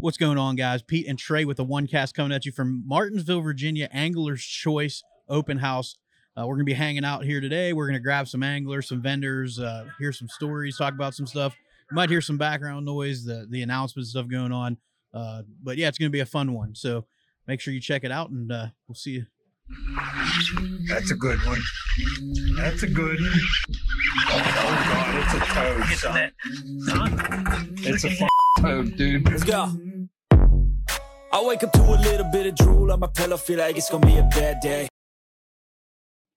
What's going on, guys? Pete and Trey with the OneCast coming at you from Martinsville, Virginia, Angler's Choice Open House. Uh, we're gonna be hanging out here today. We're gonna grab some anglers, some vendors, uh, hear some stories, talk about some stuff. You might hear some background noise, the the announcements stuff going on. Uh, but yeah, it's gonna be a fun one. So make sure you check it out, and uh, we'll see you. That's a good one. That's a good one. Oh god, it's a toad, son. It's a f- toad, dude. Let's go. I wake up to a little bit of drool on my pillow, feel like it's gonna be a bad day.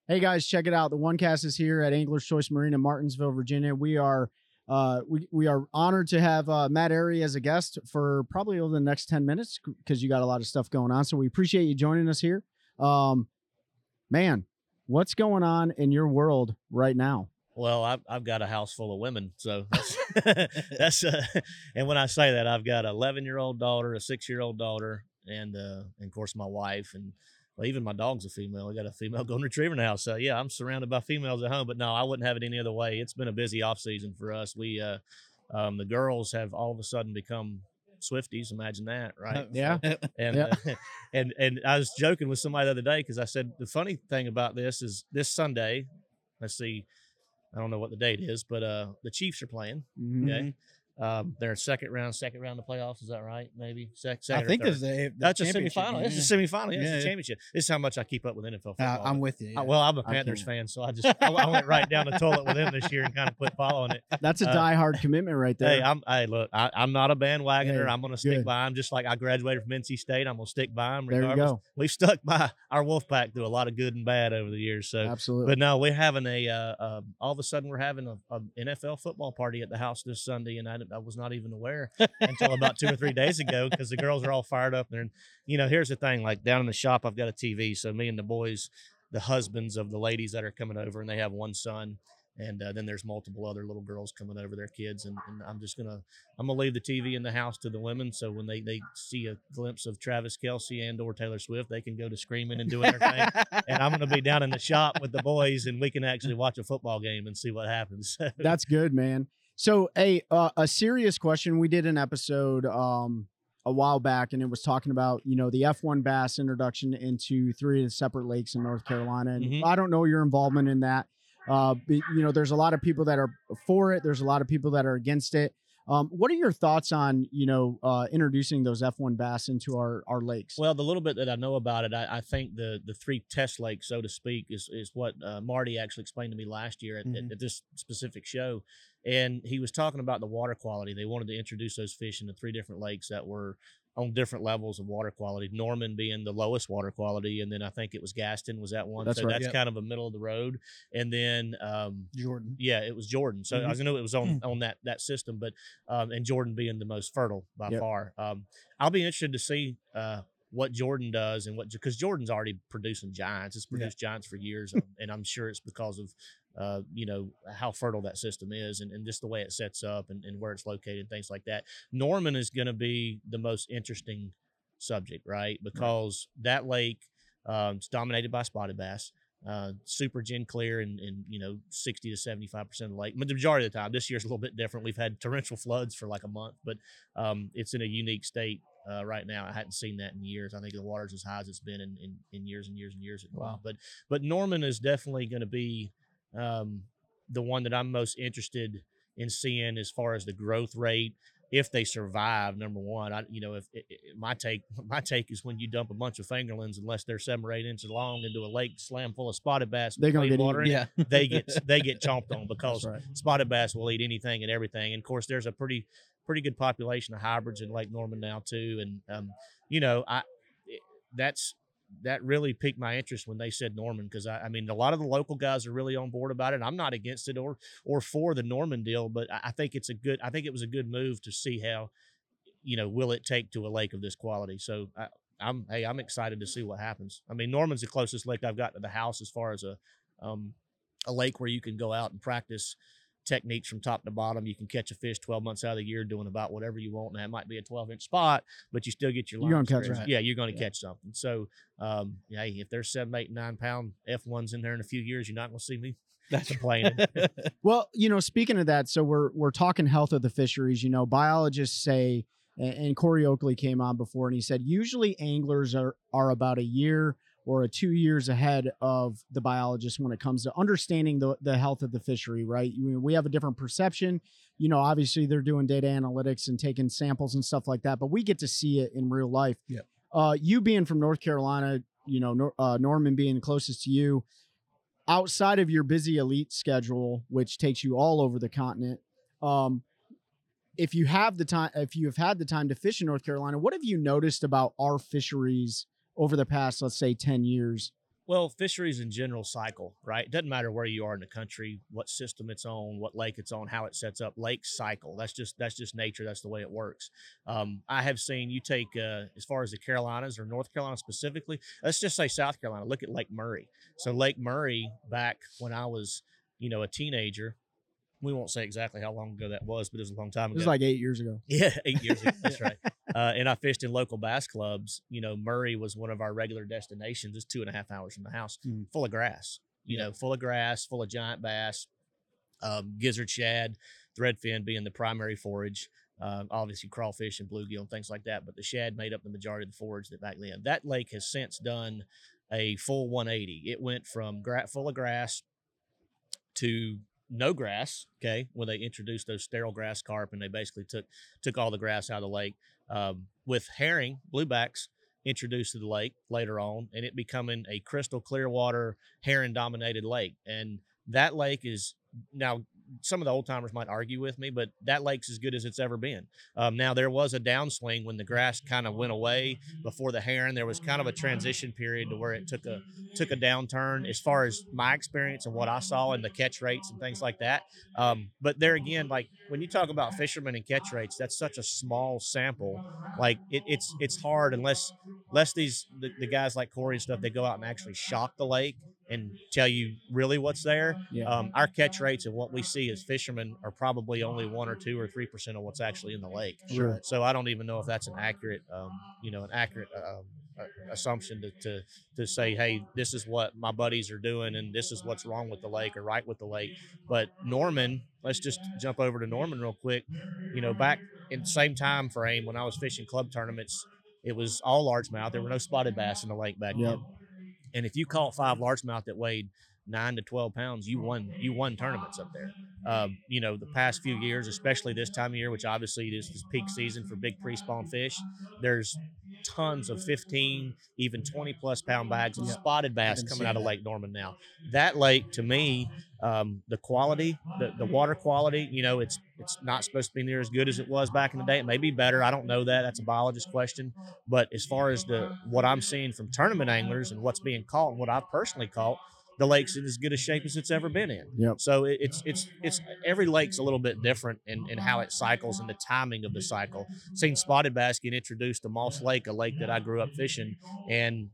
Hey guys, check it out. The OneCast is here at Angler's Choice Marina, Martinsville, Virginia. We are uh we, we are honored to have uh, Matt Arey as a guest for probably over the next 10 minutes because you got a lot of stuff going on. So we appreciate you joining us here. Um man, what's going on in your world right now? Well, I've, I've got a house full of women, so that's, that's uh, and when I say that, I've got an 11 year old daughter, a six year old daughter, and uh, and of course my wife, and well, even my dog's a female. I got a female golden retriever house, so yeah, I'm surrounded by females at home. But no, I wouldn't have it any other way. It's been a busy off season for us. We uh, um, the girls have all of a sudden become Swifties. Imagine that, right? Yeah. and Yeah. uh, and and I was joking with somebody the other day because I said the funny thing about this is this Sunday. Let's see, I don't know what the date is, but uh, the Chiefs are playing. Mhm. Okay, um, they're second round, second round of the playoffs. Is that right? Maybe Sec- I second. or think third. this is the, the that's a semifinal. game, This is yeah. a semifinal. Yeah, Yeah, it's a championship. This is how much I keep up with NFL football. Uh, I'm with you. yeah. well, I'm a Panthers fan, so I just I, I went right down the toilet with them this year and kind of quit following it. That's a Uh, diehard commitment right there. Hey, I'm. Hey, look, I, I'm not a bandwagoner. I'm going to stick good. by them, just like I graduated from NC State. I'm going to stick by them. there you go. We've stuck by our Wolfpack through a lot of good and bad over the years. So, Absolutely. but no, we're having a. Uh, uh, all of a sudden, we're having a, a NFL football party at the house this Sunday, and I, I was not even aware until about two or three days ago because the girls are all fired up. And you know, here's the thing: like down in the shop, I've got a TV, so me and the boys, the husbands of the ladies that are coming over, and they have one son. And uh, then there's multiple other little girls coming over, their kids, and, and I'm just gonna I'm gonna leave the TV in the house to the women, so when they, they see a glimpse of Travis Kelce and or Taylor Swift, they can go to screaming and doing their thing and I'm to be down in the shop with the boys, and we can actually watch a football game and see what happens. That's good, man. So, a uh, a serious question. We did an episode um a while back, and it was talking about you know the F1 bass introduction into three separate lakes in North Carolina, and Mhm. I don't know your involvement in that. Uh, but, you know, there's a lot of people that are for it. There's a lot of people that are against it. Um, what are your thoughts on you know uh, introducing those F1 bass into our our lakes? well, the little bit that I know about it, I, I think the the three test lakes, so to speak, is is what uh, Marty actually explained to me last year at, at, Mhm. at this specific show, and he was talking about the water quality. They wanted to introduce those fish into three different lakes that were on different levels of water quality. Norman being the lowest water quality, and then I think it was Gaston was that one. That's so right. that's kind of a middle of the road, and then um, Jordan. Yeah, it was Jordan. So Mm-hmm. I know it was on on that that system, but um, and Jordan being the most fertile by Yep. far. Um, I'll be interested to see uh, what Jordan does and what because Jordan's already producing giants. It's Yeah. produced giants for years, and I'm sure it's because of uh, you know how fertile that system is and, and just the way it sets up and, and where it's located and things like that. Norman is going to be the most interesting subject, right? Because that lake um, it's dominated by spotted bass uh, super gin clear and, and you know 60 to 75 percent of the lake but the majority of the time this year's a little bit different we've had torrential floods for like a month but um, it's in a unique state uh, right now i hadn't seen that in years i think the water's as high as it's been in, in, in years and years and years Wow. but but norman is definitely going to be um, the one that i'm most interested in seeing as far as the growth rate if they survive number one i you know if i i my take my take is when you dump a bunch of fingerlings unless they're seven or eight inches long into a lake slam full of spotted bass They're gonna get water Yeah. they get they get chomped on because right. spotted bass will eat anything and everything and of course there's a pretty pretty good population of hybrids in lake norman now too and um you know i that's that really piqued my interest when they said Norman because I, I mean a lot of the local guys are really on board about it. I'm not against it or or for the Norman deal, but I, think it's a good. I think it was a good move to see how, you know, will it take to a lake of this quality. So I, I'm hey, I'm excited to see what happens. I mean Norman's the closest lake I've got to the house as far as a um a lake where you can go out and practice techniques from top to bottom. You can catch a fish 12 months out of the year doing about whatever you want. Now it might be a 12 inch spot, but you still get your You're gonna catch stretch. it. Yeah, you're going to Yeah. catch something. So, um, hey, if there's seven, eight, nine pound F1s in there in a few years, you're not going to see me That's complaining. Well, you know, speaking of that, so we're we're talking health of the fisheries. You know, biologists say and, and Corey Oakley came on before, and he said usually anglers are are about a year or a two years ahead of the biologist when it comes to understanding the the health of the fishery. Right? We have a different perception. You know, obviously they're doing data analytics and taking samples and stuff like that, but we get to see it in real life. Yeah. Uh, you being from North Carolina, you know, Nor- uh, Norman being closest to you, outside of your busy elite schedule, which takes you all over the continent, um, if you have the time, if you have had the time to fish in North Carolina, what have you noticed about our fisheries over the past, let's say, ten years? Well, fisheries in general cycle, right? It doesn't matter where you are in the country, what system it's on, what lake it's on, how it sets up. Lakes cycle. That's just that's just nature. That's the way it works. Um, I have seen you take uh, as far as the Carolinas or North Carolina specifically. Let's just say South Carolina. Look at Lake Murray. So Lake Murray, back when I was, you know, a teenager. We won't say exactly how long ago that was, but it was a long time ago. It was like eight years ago. Yeah, eight years ago. That's right. Uh, and I fished in local bass clubs. You know, Murray was one of our regular destinations. It's two and a half hours from the house, Mm. full of grass. You know, full of grass, full of giant bass, um, gizzard shad, threadfin being the primary forage. Um, obviously, crawfish and bluegill and things like that. But the shad made up the majority of the forage that back then. That lake has since done a full 180. It went from gra- full of grass to no grass. Okay, when they introduced those sterile grass carp, and they basically took took all the grass out of the lake. Um, with herring, bluebacks introduced to the lake later on, and it becoming a crystal clear water herring dominated lake. And that lake is now some of the old timers might argue with me, but that lake's as good as it's ever been. Um, now there was a downswing when the grass kind of went away before the herring. There was kind of a transition period to where it took a took a downturn as far as my experience and what I saw and the catch rates and things like that. Um, but there again, like when you talk about fishermen and catch rates, that's such a small sample. Like it, it's it's hard unless unless these the, the guys like Corey and stuff they go out and actually shock the lake and tell you really what's there. Yeah. Um, our catch rates and what we see as fishermen are probably only one or two or three percent of what's actually in the lake. Sure. So I don't even know if that's an accurate, um, you know, an accurate um, uh, assumption to, to to say, hey, this is what my buddies are doing, and this is what's wrong with the lake or right with the lake. But Norman, let's just jump over to Norman real quick. You know, back in the same time frame when I was fishing club tournaments, it was all largemouth. There were no spotted bass in the lake back Yep. then. And if you caught five mm-hmm. largemouth that weighed nine to twelve pounds, you won. You won tournaments up there. Um, you know, the past few years, especially this time of year, which obviously this is peak season for big pre-spawn fish. There's tons of 15, even 20 plus pound bags of Yeah. spotted bass coming out of. Lake Norman now. That lake, to me, um, the quality, the, the water quality, you know, it's it's not supposed to be near as good as it was back in the day. It may be better. I don't know that. That's a biologist question. But as far as the what I'm seeing from tournament anglers and what's being caught and what I've personally caught, the lake's in as good a shape as it's ever been in. Yep. So it, it's it's it's every lake's a little bit different in, in how it cycles and the timing of the cycle. Seen spotted bass get introduced to Moss Lake, a lake that I grew up fishing, and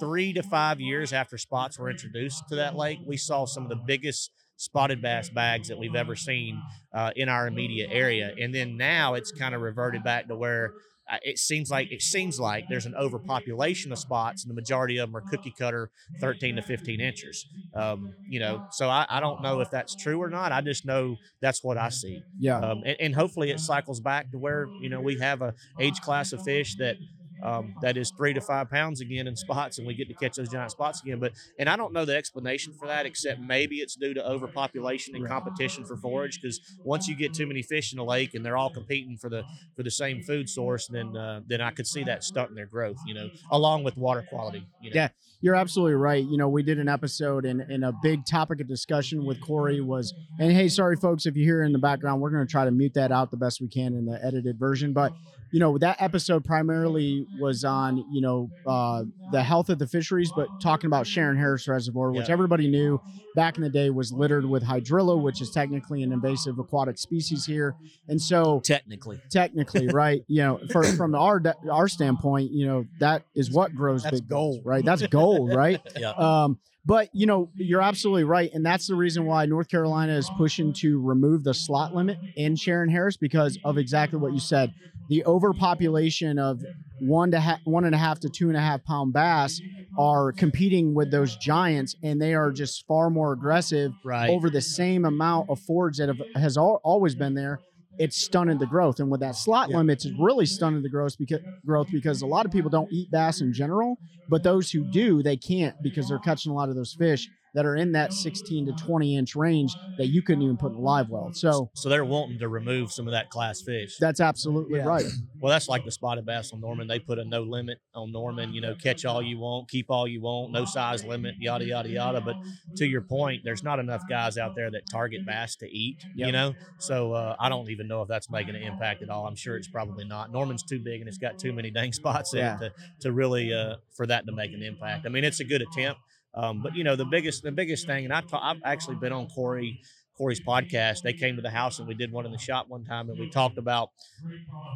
three to five years after spots were introduced to that lake, we saw some of the biggest spotted bass bags that we've ever seen uh, in our immediate area. And then now it's kind of reverted back to where uh, it seems like it seems like there's an overpopulation of spots, and the majority of them are cookie cutter, 13 to 15 inches. Um, you know, so I, I don't know if that's true or not. I just know that's what I see, Yeah. um, and, and hopefully it cycles back to where you know we have a age class of fish that um, that is three to five pounds again in spots, and we get to catch those giant spots again. But and I don't know the explanation for that, except maybe it's due to overpopulation and competition for forage. Because once you get too many fish in the lake and they're all competing for the for the same food source, then uh, then I could see that stunting their growth. You know, along with water quality. You know? Yeah. You're absolutely right. You know, we did an episode and, and a big topic of discussion with Corey was, and hey, sorry folks, if you hear in the background, we're going to try to mute that out the best we can in the edited version. But, you know, that episode primarily was on, you know, uh, the health of the fisheries, but talking about Shearon Harris Reservoir, which Yeah. everybody knew back in the day was littered with hydrilla, which is technically an invasive aquatic species here. And so, Technically, technically, right? You know, for, from our our standpoint, you know, that is what grows That's big gold. right? That's gold, right? Yeah. Um, but you know, you're absolutely right, and that's the reason why North Carolina is pushing to remove the slot limit in Shearon Harris because of exactly what you said. The overpopulation of one to ha- one and a half to two and a half pound bass are competing with those giants, and they are just far more aggressive right. over the same amount of forage that have, has al- always been there. It's stunted the growth. And with that slot Yeah. limits, it's really stunted the growth because growth because a lot of people don't eat bass in general, but those who do, they can't because they're catching a lot of those fish that are in that 16 to 20 inch range that you couldn't even put in a live well. So So they're wanting to remove some of that class fish. that's absolutely Yeah. right. Well, that's like the spotted bass on Norman. They put a no limit on Norman. You know, catch all you want, keep all you want, no size limit, yada yada yada. But to your point, there's not enough guys out there that target bass to eat. You know, so uh, I don't even know if that's making an impact at all. I'm sure it's probably not. Norman's too big and it's got too many dang spots in it to to really uh, for that to make an impact. I mean, it's a good attempt. Um, but you know, the biggest the biggest thing, and I've ta- I've actually been on Corey Corey's podcast. They came to the house and we did one in the shop one time, and we talked about,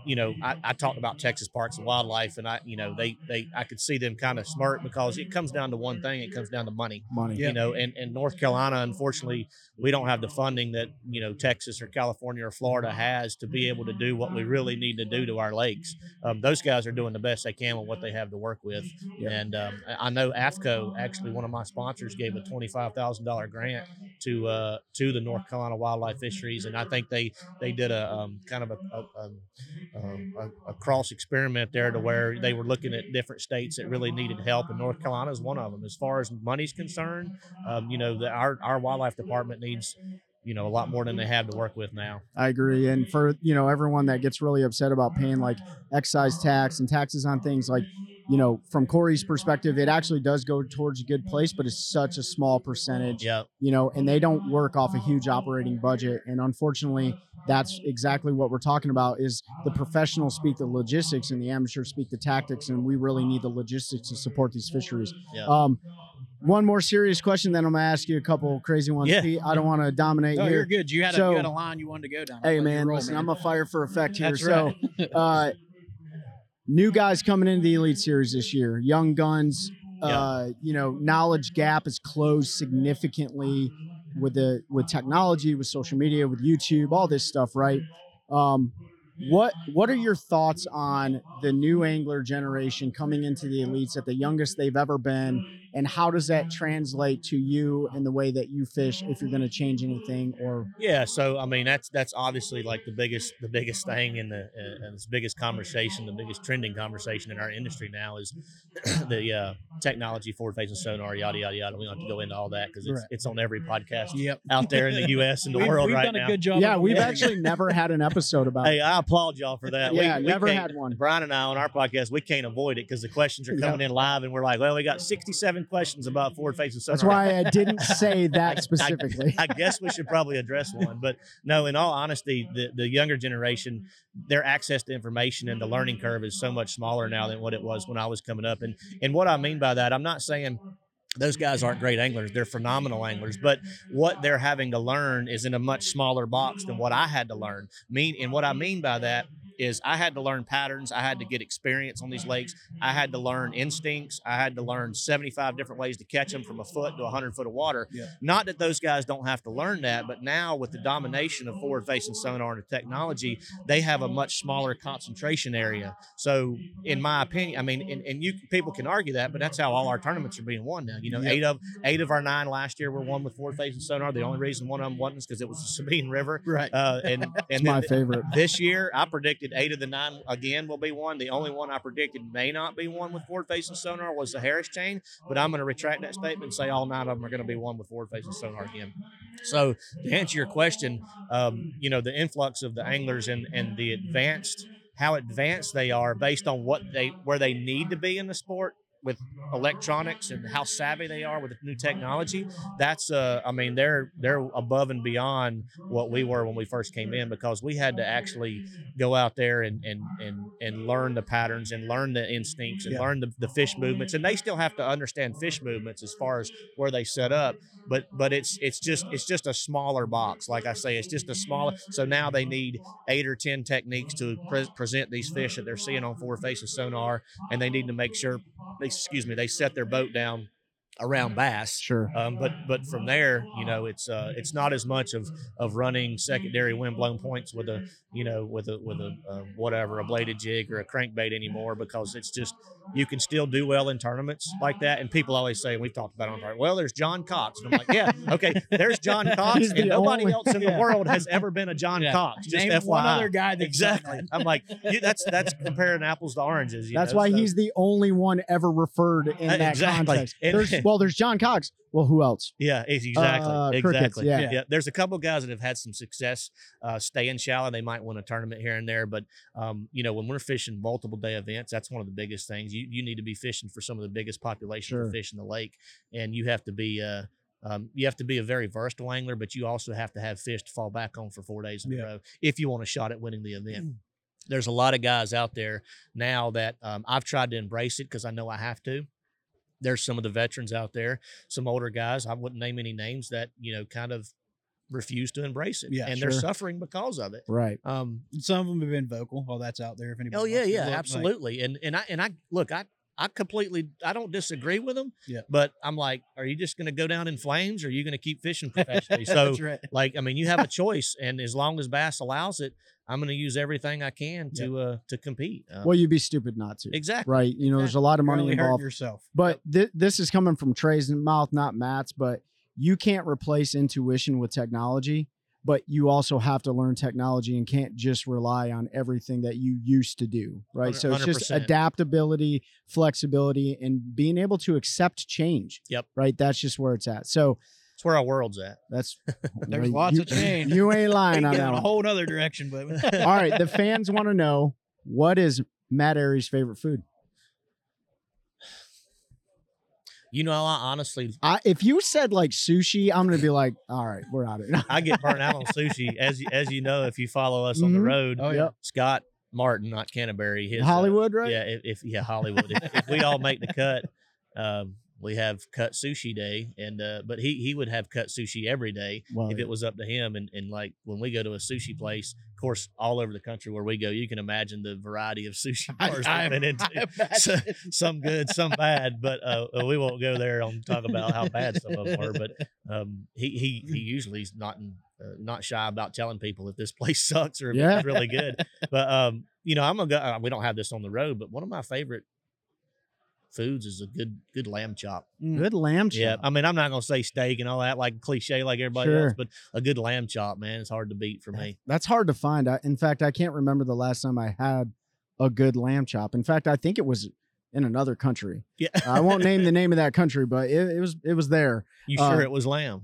you know, I, I talked about Texas Parks and Wildlife, and I, you know, they they I could see them kind of smirk because it comes down to one thing. It comes down to money. Money. Yeah. You know, and, and North Carolina, unfortunately, we don't have the funding that you know Texas or California or Florida has to be able to do what we really need to do to our lakes. Um, those guys are doing the best they can with what they have to work with. Yeah. And um, I know AFCO, actually, one of my sponsors, gave a twenty-five thousand dollar grant to uh, to the North Carolina Wildlife Fisheries, and I think they they did a um, kind of a, a, um, um, a, a cross experiment there to where they were looking at different states that really needed help, and North Carolina is one of them. As far as money's concerned, um, you know, the, our our wildlife department needs you know a lot more than they have to work with now. I agree. And for you know everyone that gets really upset about paying like excise tax and taxes on things, like you know from Corey's perspective, it actually does go towards a good place, but it's such a small percentage. Yeah, You know, and they don't work off a huge operating budget. And unfortunately, that's exactly what we're talking about. Is the professionals speak the logistics and the amateurs speak the tactics, and we really need the logistics to support these fisheries. yeah. Um, one more serious question, then I'm gonna ask you a couple crazy ones. Yeah. Pete. I don't want to dominate Oh, here. you're good. You had a So- you had a line you wanted to go down. Hey man, roll, listen, man. I'm a fire for effect here. That's so, right. uh, new guys coming into the elite series this year, young guns. Uh, you know, knowledge gap is closed significantly with the with technology, with social media, with YouTube, all this stuff, right? Um, what what are your thoughts on the new angler generation coming into the elites at the youngest they've ever been, and how does that translate to you and the way that you fish? If you're going to change anything, or Yeah, so I mean that's that's obviously like the biggest the biggest thing in the uh, this biggest conversation, the biggest trending conversation in our industry now is the uh, technology forward facing sonar, yada yada yada. We don't have to go into all that because it's, Right. it's on every podcast Yep. out there in the U.S. and the We've, world we've right done now. a good job. yeah, we've avoiding actually never had an episode about. Hey, I applaud y'all for that. We- yeah, we never can't- had one. Brian and I on our podcast, we can't avoid it because the questions are Yep. coming in live, and we're like, "Well, we got 67 questions about forward facing sonar." That's why I didn't say that specifically. I guess we should probably address one. But no, in all honesty, the, the younger generation, their access to information and the learning curve is so much smaller now than what it was when I was coming up. And and what I mean by that, I'm not saying those guys aren't great anglers. They're phenomenal anglers, but what they're having to learn is in a much smaller box than what I had to learn. Mean and what I mean by that is I had to learn patterns. I had to get experience on these lakes. I had to learn instincts. I had to learn 75 different ways to catch them from a foot to 100 foot of water. Yeah. Not that those guys don't have to learn that, but now with the domination of forward facing sonar and the technology, they have a much smaller concentration area. So, in my opinion, I mean, and, and you people can argue that, but that's how all our tournaments are being won now. You know, Yep. eight of eight of our nine last year were won with forward facing sonar. The only reason one of them wasn't is because it was the Sabine River. Right. Uh, and and my favorite. this year, I predicted eight of the nine again will be won. The only one I predicted may not be won with forward facing sonar was the Harris chain, but I'm going to retract that statement and say all nine of them are going to be won with forward facing sonar again. So to answer your question, um, you know the influx of the anglers and and the advanced how advanced they are based on what they where they need to be in the sport with electronics and how savvy they are with the new technology that's uh i mean they're they're above and beyond what we were when we first came in because we had to actually go out there and and and, and learn the patterns and learn the instincts and Yeah. learn the, the fish movements and they still have to understand fish movements as far as where they set up but but it's it's just it's just a smaller box like i say it's just a smaller so now they need eight or ten techniques to pre- present these fish that they're seeing on forward facing sonar and they need to make sure they excuse me they set their boat down around bass. Sure. Um, but but from there, you know, it's uh, it's not as much of of running secondary wind blown points with a you know with a with a uh, whatever a bladed jig or a crankbait anymore because it's just you can still do well in tournaments like that. And people always say, and we've talked about it on well, there's John Cox, and I'm like, yeah, okay, there's John Cox, and nobody only- else in the Yeah. world has ever been a John Yeah. Cox. Just Name FYI. one other guy Exactly. I'm like, you, that's that's comparing apples to oranges. You That's know? why So- he's the only one ever referred in Uh, that exactly. context. And- There's, well, there's John Cox. Well, who else? Yeah, exactly. Uh, crickets, exactly. yeah. yeah. There's a couple guys that have had some success uh, staying shallow. They might win a tournament here and there, but um, you know, when we're fishing multiple day events, that's one of the biggest things. You you need to be fishing for some of the biggest populations Sure. of fish in the lake, and you have to be. Uh, um, you have to be a very versatile angler, but you also have to have fish to fall back on for four days in Yeah. a row if you want a shot at winning the event. There's a lot of guys out there now that um, I've tried to embrace it because I know I have to there's some of the veterans out there, some older guys. I wouldn't name any names that you know kind of refuse to embrace it, Yeah, and sure. they're suffering because of it. Right. Um, Some of them have been vocal. Oh, that's out there. If anybody. oh yeah, yeah, look, like- absolutely. and and I and I look, I I completely I don't disagree with them. Yeah. But I'm like, are you just going to go down in flames, or are you going to keep fishing professionally? so right. like, I mean, you have a choice, and as long as bass allows it, I'm going to use everything I can to uh to compete. Uh, Well, you'd be stupid not to. exactly. Right. You know, there's a lot of money hurting involved. yourself. But thi- this is coming from Trey's mouth, not Matt's. But you can't replace intuition with technology. But you also have to learn technology and can't just rely on everything that you used to do. Right. So it's just 100%. adaptability, flexibility, and being able to accept change. Yep. Right. That's just where it's at. So It's where our world's at. that's There's right, lots you, of change. You ain't lying on that a one. whole other direction, but All right. The fans want to know what is Matt Arey's favorite food? You know, I honestly I, if you said like sushi, I'm gonna be like, all right, we're out of it. I get burnt out on sushi, as you- as you know, if you follow us on the Mhm. road. Oh, yeah. Scott Martin, not Canterbury. His uh, Hollywood, right? yeah, if, if yeah Hollywood. if, if we all make the cut, um, we have cut sushi day, and uh, but he he would have cut sushi every day if it was up to him. And and like when we go to a sushi place, of course, all over the country where we go, you can imagine the variety of sushi bars I- we've been into. I. So- some good, some bad, but uh, uh, we won't go there and talk about how bad some of them are But um, he he he usually is not in, uh, not shy about telling people if this place sucks or if Yeah. it's really good. But um, you know, I'm gonna go. Uh, we don't have this on the road, but one of my favorite foods is a good good lamb chop. good lamb chop. Yeah, I mean, I'm not gonna say steak and all that like cliche like everybody Sure. else, but a good lamb chop, man, it's hard to beat for me. That's hard to find. I, in fact, I can't remember the last time I had a good lamb chop. In fact, I think it was in another country. Yeah, I won't name the name of that country, but it, it was it was there. you sure uh, it was lamb?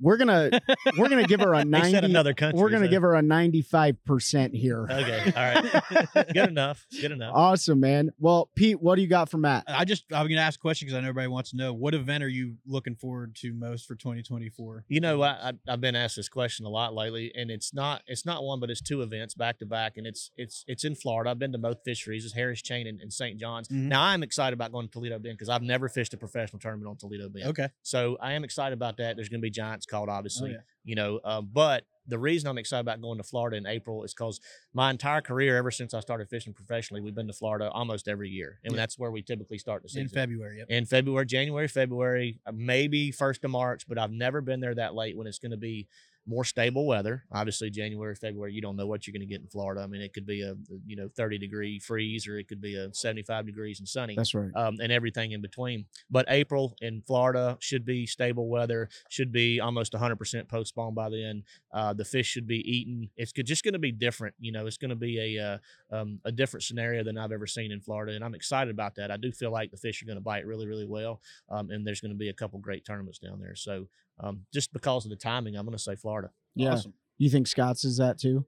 We're gonna we're gonna give her a They said ninety. another country. We're gonna so- give her a ninety five percent here. Okay, all right, good enough. Good enough. Awesome, man. Well, Pete, what do you got for Matt? I just I'm gonna ask a question because I know everybody wants to know what event are you looking forward to most for 2024? You know, I, I I've been asked this question a lot lately, and it's not it's not one, but it's two events back to back, and it's it's it's in Florida. I've been to both fisheries, it's Harris Chain and, and St. John's. Mhm. Now I'm excited about going to Toledo Bend because I've never fished a professional tournament on Toledo Bend. Okay. So I am excited about that. There's going to be giants called, obviously. yeah. You know, um, but the reason I'm excited about going to Florida in April is because my entire career, ever since I started fishing professionally, we've been to Florida almost every year, and Yeah. that's where we typically start the season In February. Yep. in February, January, February, uh, maybe first of March, but I've never been there that late when it's going to be more stable weather. Obviously, January, February, you don't know what you're going to get in Florida. I mean, it could be a you know 30 degree freeze, or it could be a 75 degrees and sunny. That's right. Um, and everything in between. But April in Florida should be stable weather, should be almost 100% post spawn by then. Uh, the fish should be eaten. It's just going to be different. You know, it's going to be a uh, um, a different scenario than I've ever seen in Florida, and I'm excited about that. I do feel like the fish are going to bite really, really well, um, and there's going to be a couple great tournaments down there. So um, just because of the timing, I'm going to say Florida. Yeah. Awesome. You think Scott's is that too?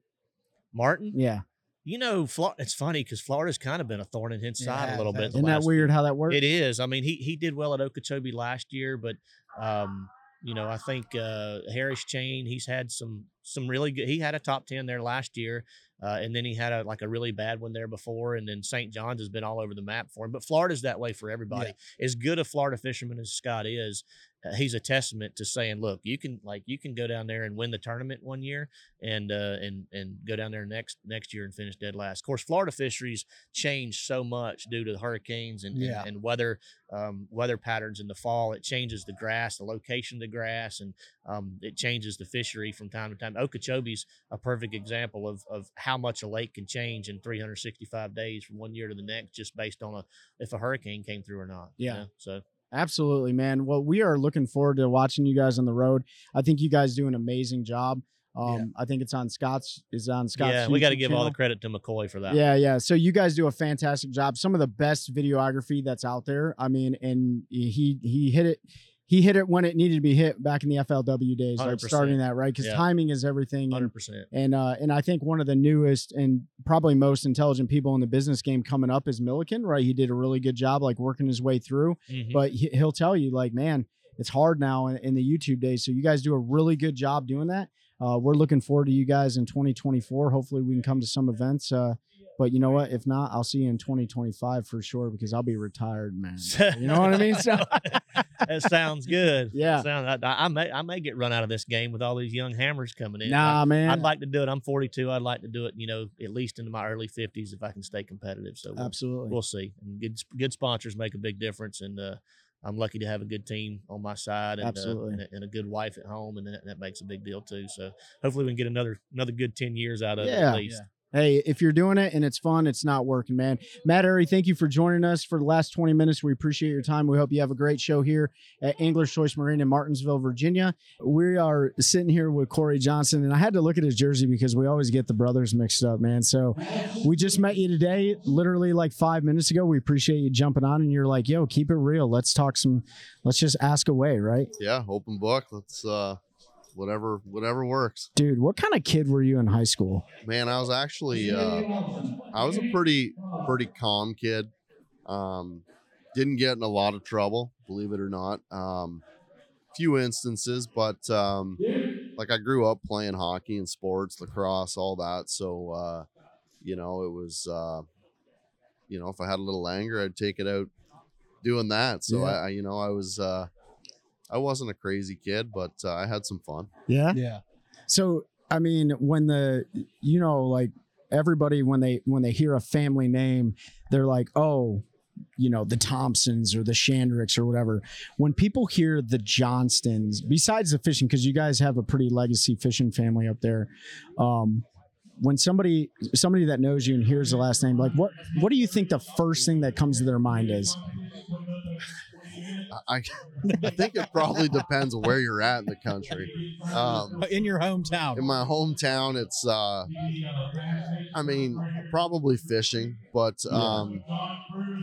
Martin, Yeah. you know, it's funny because Florida's kind of been a thorn in his side it a little bit. Isn't that weird how that works? It is. I mean, he he did well at Okeechobee last year, but um, you know, I think uh, Harris Chain, he's had some some really good. He had a top ten there last year. Uh, and then he had a like a really bad one there before, and then St. John's has been all over the map for him. But Florida's that way for everybody. As good a Florida fisherman as Scott is, uh, he's a testament to saying, look, you can like you can go down there and win the tournament one year, and uh, and and go down there next next year and finish dead last. Of course, Florida fisheries change so much due to the hurricanes and Yeah. and, and weather um, weather patterns in the fall. It changes the grass, the location of the grass, and um, it changes the fishery from time to time. Okeechobee's a perfect example of of how much a lake can change in 365 days from one year to the next, just based on a if a hurricane came through or not. you Yeah. know? So Absolutely, man. Well, we are looking forward to watching you guys on the road. I think you guys do an amazing job. Um, I think it's on Scott's is on Scott's. yeah, we got to give all the credit to McCoy for that. Yeah, yeah. So you guys do a fantastic job. Some of the best videography that's out there. I mean, and he he hit it. He hit it when it needed to be hit back in the FLW days, like 100%. starting that right because Yeah. timing is everything. hundred And, percent. and uh, and I think one of the newest and probably most intelligent people in the business game coming up is Milliken, right? He did a really good job, like working his way through. But he, he'll tell you, like, man, it's hard now in, in the YouTube days. So you guys do a really good job doing that. Uh, we're looking forward to you guys in 2024. Hopefully, we can come to some events. Uh, but you know what? If not, I'll see you in 2025 for sure because I'll be retired, man. You know what I mean? So that sounds good. Yeah. Sound, I, I may I may get run out of this game with all these young hammers coming in. nah, I, man. I'd like to do it. I'm 42. I'd like to do it. You know, at least into my early 50s if I can stay competitive. So we'll, Absolutely. we'll see. And good good sponsors make a big difference, and uh, I'm lucky to have a good team on my side and, uh, Absolutely. and, a, and a good wife at home, and that, that makes a big deal too. So hopefully we can get another another good 10 years out of it at least. Hey, if you're doing it and it's fun, it's not working, man. Matt Arey, thank you for joining us for the last 20 minutes. We appreciate your time. We hope you have a great show here at Angler's Choice Marine in Martinsville, Virginia. We are sitting here with Corey Johnston, and I had to look at his jersey because we always get the brothers mixed up, man. So we just met you today, literally like five minutes ago. We appreciate you jumping on, and you're like, yo, keep it real. Let's talk some, let's just ask away, right? yeah, open book. Let's uh whatever whatever works. Dude, what kind of kid were you in high school? Man, I was actually uh I was a pretty pretty calm kid. Um didn't get in a lot of trouble, believe it or not. Um few instances, but um like I grew up playing hockey and sports, lacrosse, all that. So uh you know, it was uh you know, if I had a little anger, I'd take it out doing that. So Yeah. I, I you know, I was uh I wasn't a crazy kid, but uh, I had some fun. Yeah. Yeah. So I mean, when the you know, like everybody when they when they hear a family name, they're like, oh, you know, the Thompsons or the Shandricks or whatever. When people hear the Johnstons, besides the fishing, because you guys have a pretty legacy fishing family up there, um, when somebody somebody that knows you and hears the last name, like what what do you think the first thing that comes to their mind is? I, I think it probably depends on where you're at in the country. Um, In your hometown. in my hometown, it's uh, I mean, probably fishing, but um,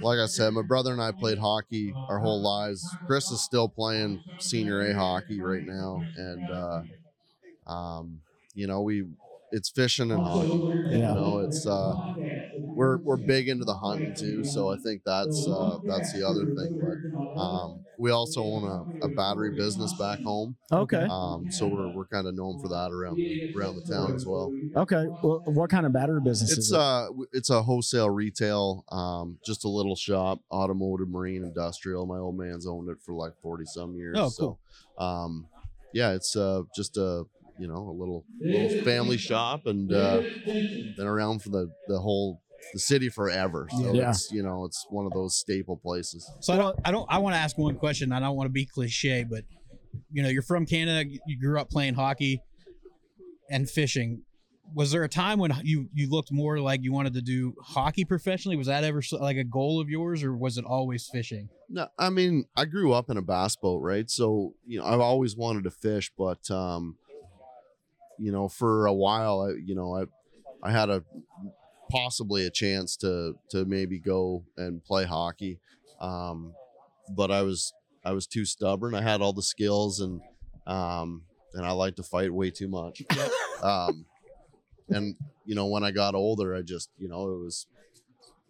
like I said, my brother and I played hockey our whole lives. Chris is still playing senior A hockey right now, and uh, um, you know we it's fishing and hockey. You know, it's uh, we're we're big into the hunting too, so I think that's uh, that's the other thing. But um, we also own a, a battery business back home, Okay. um, so we're we're kind of known for that around the, around the town as well. Okay. Well, what kind of battery business is It's it? uh it's a wholesale retail, um, just a little shop, automotive, marine, industrial. My old man's owned it for like forty some years. Oh, cool. So, um, yeah, it's uh just a you know a little little family shop, and uh, been around for the the whole the city forever. So Yeah. it's you know it's one of those staple places. So I don't, I don't, I want to ask one question. I don't want to be cliche, but you know, you're from Canada. You grew up playing hockey and fishing. Was there a time when you you looked more like you wanted to do hockey professionally? Was that ever like a goal of yours, or was it always fishing? No, I mean, I grew up in a bass boat, right? So, you know, I've always wanted to fish, but um you know, for a while, I you know, I I had a possibly a chance to to maybe go and play hockey. Um but I was I was too stubborn. I had all the skills and um and I like to fight way too much. um and you know, when I got older, I just, you know, it was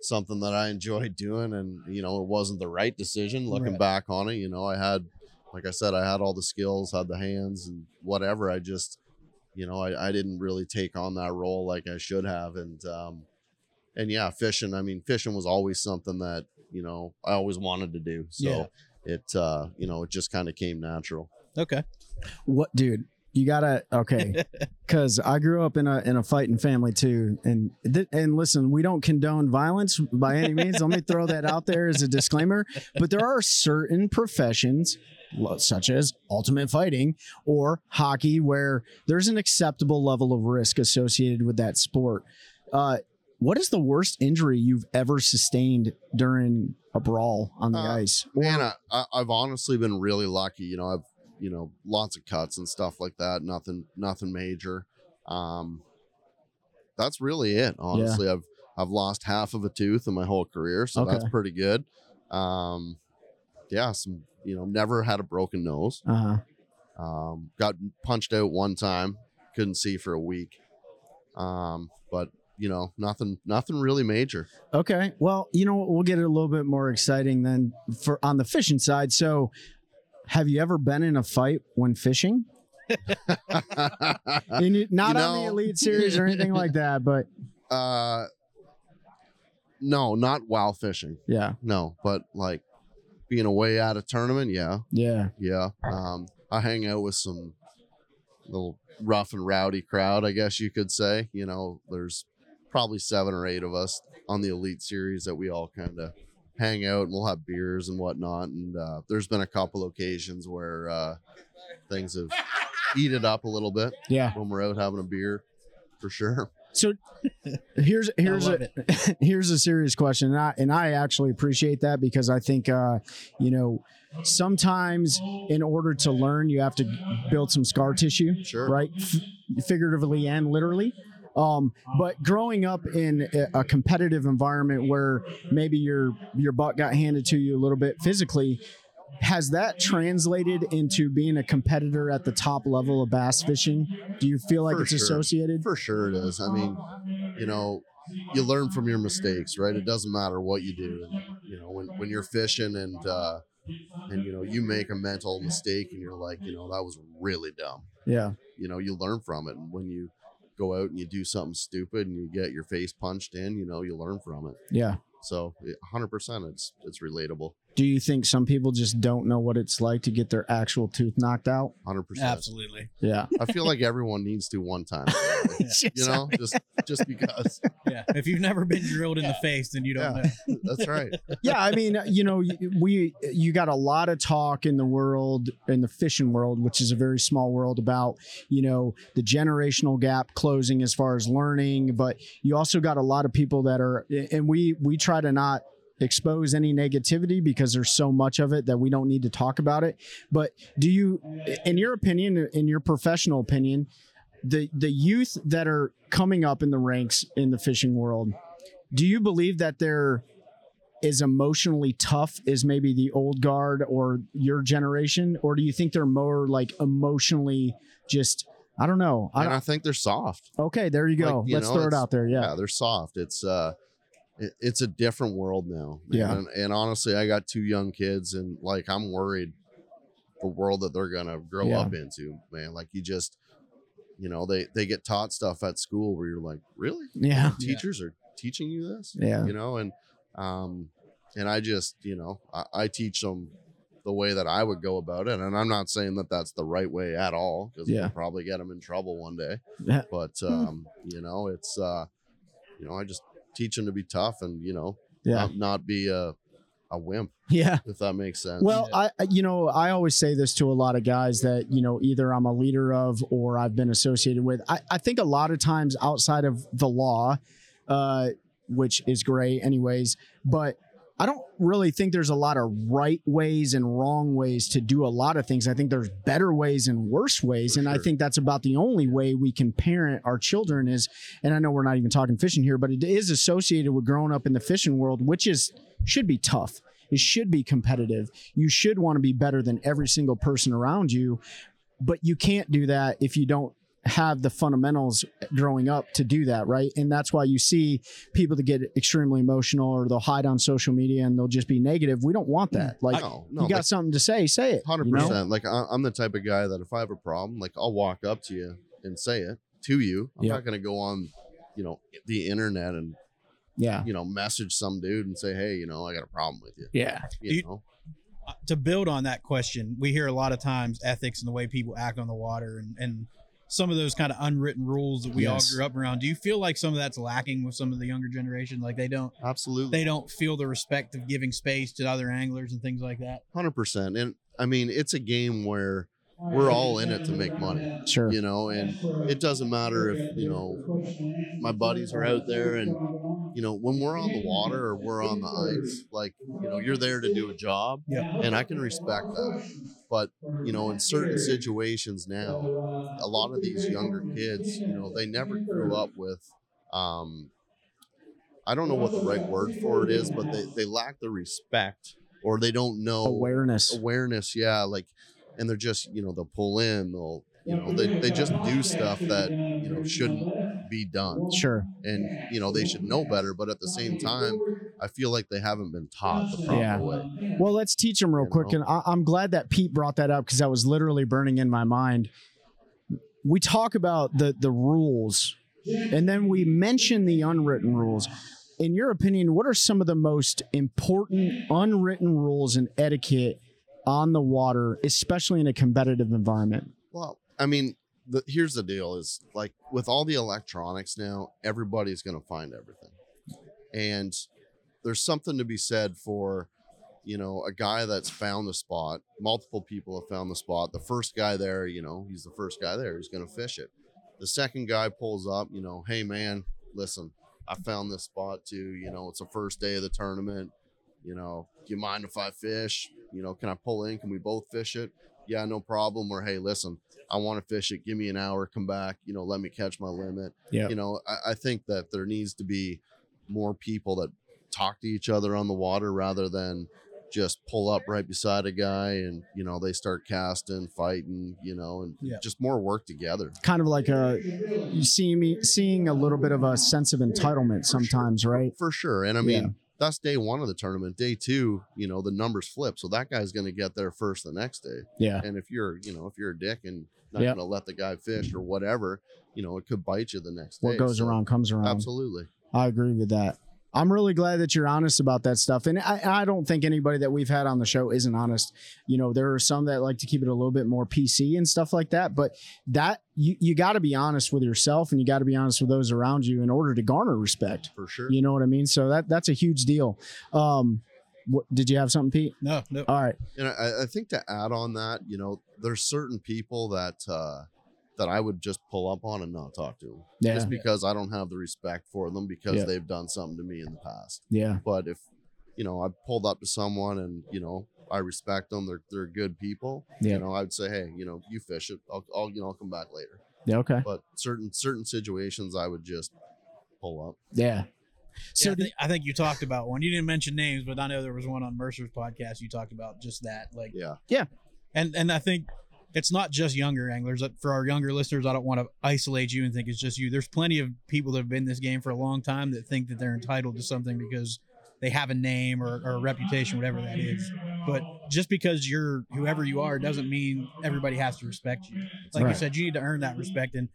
something that I enjoyed doing, and you know, it wasn't the right decision. Looking Right. back on it, you know, I had, like I said, I had all the skills, had the hands, and whatever. I just, you know, I, I didn't really take on that role like I should have. And, um, and yeah, fishing, I mean, fishing was always something that, you know, I always wanted to do. So Yeah. it, uh, you know, it just kind of came natural. Okay. What, dude? You gotta okay, because I grew up in a in a fighting family too, and th- and listen, we don't condone violence by any means. Let me throw that out there as a disclaimer. But there are certain professions, lo- such as ultimate fighting or hockey, where there's an acceptable level of risk associated with that sport. Uh, what is the worst injury you've ever sustained during a brawl on the Uh, ice? Man, I, I've honestly been really lucky. You know, I've you know lots of cuts and stuff like that. Nothing, nothing major. Um, that's really it. Honestly, I've I've lost half of a tooth in my whole career, so that's pretty good. Um, yeah, some you know never had a broken nose. Uh huh. Um, got punched out one time, couldn't see for a week. Um, but you know nothing, nothing really major. Okay. Well, you know what? We'll get it a little bit more exciting then for on the fishing side. So, have you ever been in a fight when fishing? You- not You on the Elite Series or anything like that, but uh, no, not while fishing. yeah, No, but like being away at a tournament, yeah, yeah, yeah. Um, I hang out with some little rough and rowdy crowd, I guess you could say. You know, there's probably seven or eight of us on the Elite Series that we all kind of hang out and we'll have beers and whatnot. And uh, there's been a couple occasions where uh, things have heated up a little bit yeah. when we're out having a beer, for sure. So here's here's love a here's a serious question, and I and I actually appreciate that because I think uh, you know sometimes in order to learn you have to build some scar tissue, Sure. right? F- figuratively and literally. Um, but growing up in a- a competitive environment where maybe your your butt got handed to you a little bit physically, has that translated into being a competitor at the top level of bass fishing? Do you feel like For it's sure. associated? For sure it is. I mean, you know, you learn from your mistakes, right? It doesn't matter what you do. You know, when, when you're fishing and, uh, and, you know, you make a mental mistake and you're like, you know, that was really dumb. Yeah. You know, you learn from it. And when you go out and you do something stupid and you get your face punched in, you know, you learn from it. Yeah. So 100% it's, it's relatable. Do you think some people just don't know what it's like to get their actual tooth knocked out? 100%. Absolutely. Yeah. I feel like everyone needs to one time, you know, just, just because Yeah. If you've never been drilled in the face, then you don't Yeah. know. that's right. yeah, I mean, you know, we you got a lot of talk in the world in the fishing world, which is a very small world about, you know, the generational gap closing as far as learning, but you also got a lot of people that are and we we try to not expose any negativity because there's so much of it that we don't need to talk about it. But do you in your opinion in your professional opinion, the the youth that are coming up in the ranks in the fishing world, do you believe that they're as emotionally tough as maybe the old guard or your generation, or do you think they're more like emotionally just? I don't know. I don't, I think they're soft. okay, there you go. Like, you Let's know, throw it out there. Yeah, yeah they're soft it's uh it, it's a different world now man. Yeah. and, and honestly i got two young kids and like i'm worried the world that they're gonna grow Yeah. up into man like you just you know they they get taught stuff at school where you're like really yeah, teachers are teaching you this yeah, you know and um and i just you know I, I teach them the way that i would go about it and i'm not saying that that's the right way at all because Yeah. we'll probably get them in trouble one day Yeah. but um you know it's uh you know i just teach them to be tough and you know yeah, not, not be a a wimp yeah. if that makes sense Well, I I- you know I always say this to a lot of guys that you know either I'm a leader of or I've been associated with. I, I think a lot of times outside of the law, uh, which is great anyways, but I don't really think there's a lot of right ways and wrong ways to do a lot of things. I think there's better ways and worse ways, For and I think that's about the only way we can parent our children is. And I know we're not even talking fishing here, but it is associated with growing up in the fishing world, which is should be tough. It should be competitive. You should want to be better than every single person around you, but you can't do that if you don't have the fundamentals growing up to do that, right? And that's why you see people that get extremely emotional or they'll hide on social media and they'll just be negative. We don't want that. Like no no you got like, something to say, say it. you Hundred know? percent. Like I, I'm the type of guy that if I have a problem, like I'll walk up to you and say it to you. I'm Yeah. not going to go on, you know, the internet and Yeah. you know message some dude and say, hey, you know, I got a problem with you. Yeah. You You- know, Uh, to build on that question, we hear a lot of times ethics and the way people act on the water and, and some of those kind of unwritten rules that we Yes. all grew up around. Do you feel like some of that's lacking with some of the younger generation? Like they don't absolutely. they don't feel the respect of giving space to other anglers and things like that. Hundred percent. And I mean, it's a game where we're all in it to make money, Sure. you know, and it doesn't matter if, you know, my buddies are out there and, you know, when we're on the water or we're on the ice, like, you know, you're there to do a job Yeah. and I can respect that. But, you know, in certain situations now, a lot of these younger kids, you know, they never grew up with, um, I don't know what the right word for it is, but they, they lack the respect or they don't know Awareness. awareness yeah like and they're just you know they'll pull in they'll you know they, they just do stuff that you know shouldn't be done Sure. and you know they should know better but at the same time i feel like they haven't been taught the proper Yeah. way Well, let's teach them real You quick. know? And I, I'm glad that Pete brought that up because that was literally burning in my mind. We talk about the the rules, and then we mention the unwritten rules. In your opinion, what are some of the most important unwritten rules and etiquette on the water, especially in a competitive environment? well i mean the, here's the deal is like with all the electronics now everybody's going to find everything. And there's something to be said for you know a guy that's found the spot multiple people have found the spot the first guy there you know he's the first guy there he's going to fish it. The second guy pulls up you know hey man listen i found this spot too you know it's the first day of the tournament you know do you mind if i fish? You know can i pull in? Can we both fish it yeah no problem or hey listen i want to fish it give me an hour come back you know let me catch my limit Yeah. you know I, I think that there needs to be more people that talk to each other on the water rather than just pull up right beside a guy and you know they start casting fighting you know and Yeah. just more work together Kind of like a you see me seeing a little bit of a sense of entitlement sometimes, right? for sure and i mean Yeah. That's day one of the tournament day two you know the numbers flip so that guy's going to get there first the next day Yeah. and if you're you know if you're a dick and not Yep. going to let the guy fish or whatever you know it could bite you the next day What goes So, around comes around. absolutely I agree with that. I'm really glad that you're honest about that stuff. And I, I don't think anybody that we've had on the show isn't honest. You know, there are some that like to keep it a little bit more PC and stuff like that. But that you, you got to be honest with yourself and you got to be honest with those around you in order to garner respect. for sure You know what I mean? So that that's a huge deal. Um, what, did you have something, Pete? No, no. All right. And I, I think to add on that, you know, there's certain people that uh, that I would just pull up on and not talk to, Yeah. just because I don't have the respect for them because Yeah. they've done something to me in the past. Yeah. But if you know, I pulled up to someone and you know I respect them, they're they're good people. Yeah. You know, I'd say, hey, you know, you fish it. I'll, I'll you know I'll come back later. Yeah. Okay. But certain certain situations, I would just pull up. Yeah. So So do- I think you talked about one. You didn't mention names, but I know there was one on Mercer's podcast. You talked about just that, like, yeah, Yeah. and and I think it's not just younger anglers. For our younger listeners, I don't want to isolate you and think it's just you. There's plenty of people that have been in this game for a long time that think that they're entitled to something because they have a name or, or a reputation, whatever that is. But just because you're whoever you are doesn't mean everybody has to respect you. Like you said, you need to earn that respect. And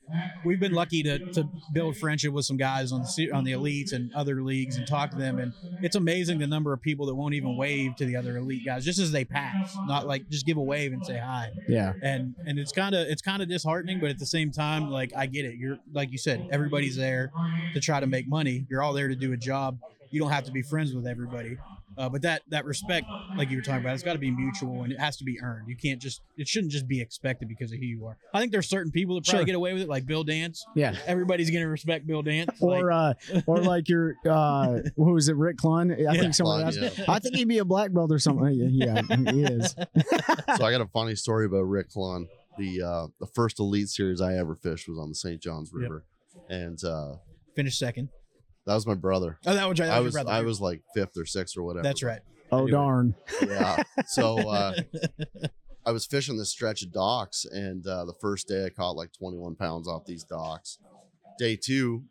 we've been lucky to, to build friendship with some guys on the on the elites and other leagues and talk to them. And it's amazing the number of people that won't even wave to the other elite guys just as they pass, not like just give a wave and say hi yeah. and and it's kind of it's kind of disheartening but at the same time like i get it you're like you said everybody's there to try to make money you're all there to do a job you don't have to be friends with everybody uh, but that that respect like you were talking about it's got to be mutual and it has to be earned you can't just it shouldn't just be expected because of who you are i think there's certain people that probably Sure. get away with it like bill dance Yeah. everybody's gonna respect bill dance like, Or uh, or like your uh, who was it, Rick Clunn? I Yeah. think someone else. yeah. I think he'd be a black belt or something. Yeah, he is. so I got a funny story about Rick Clunn. The uh, the first elite series I ever fished was on the St. Johns Yep. River, and uh, finish second that was my brother. oh that was, that I your was brother. I was like fifth or sixth or whatever. that's but- right Oh Anyway. darn. Yeah. So uh, I was fishing this stretch of docks, and uh, the first day I caught like 21 pounds off these docks. Day two,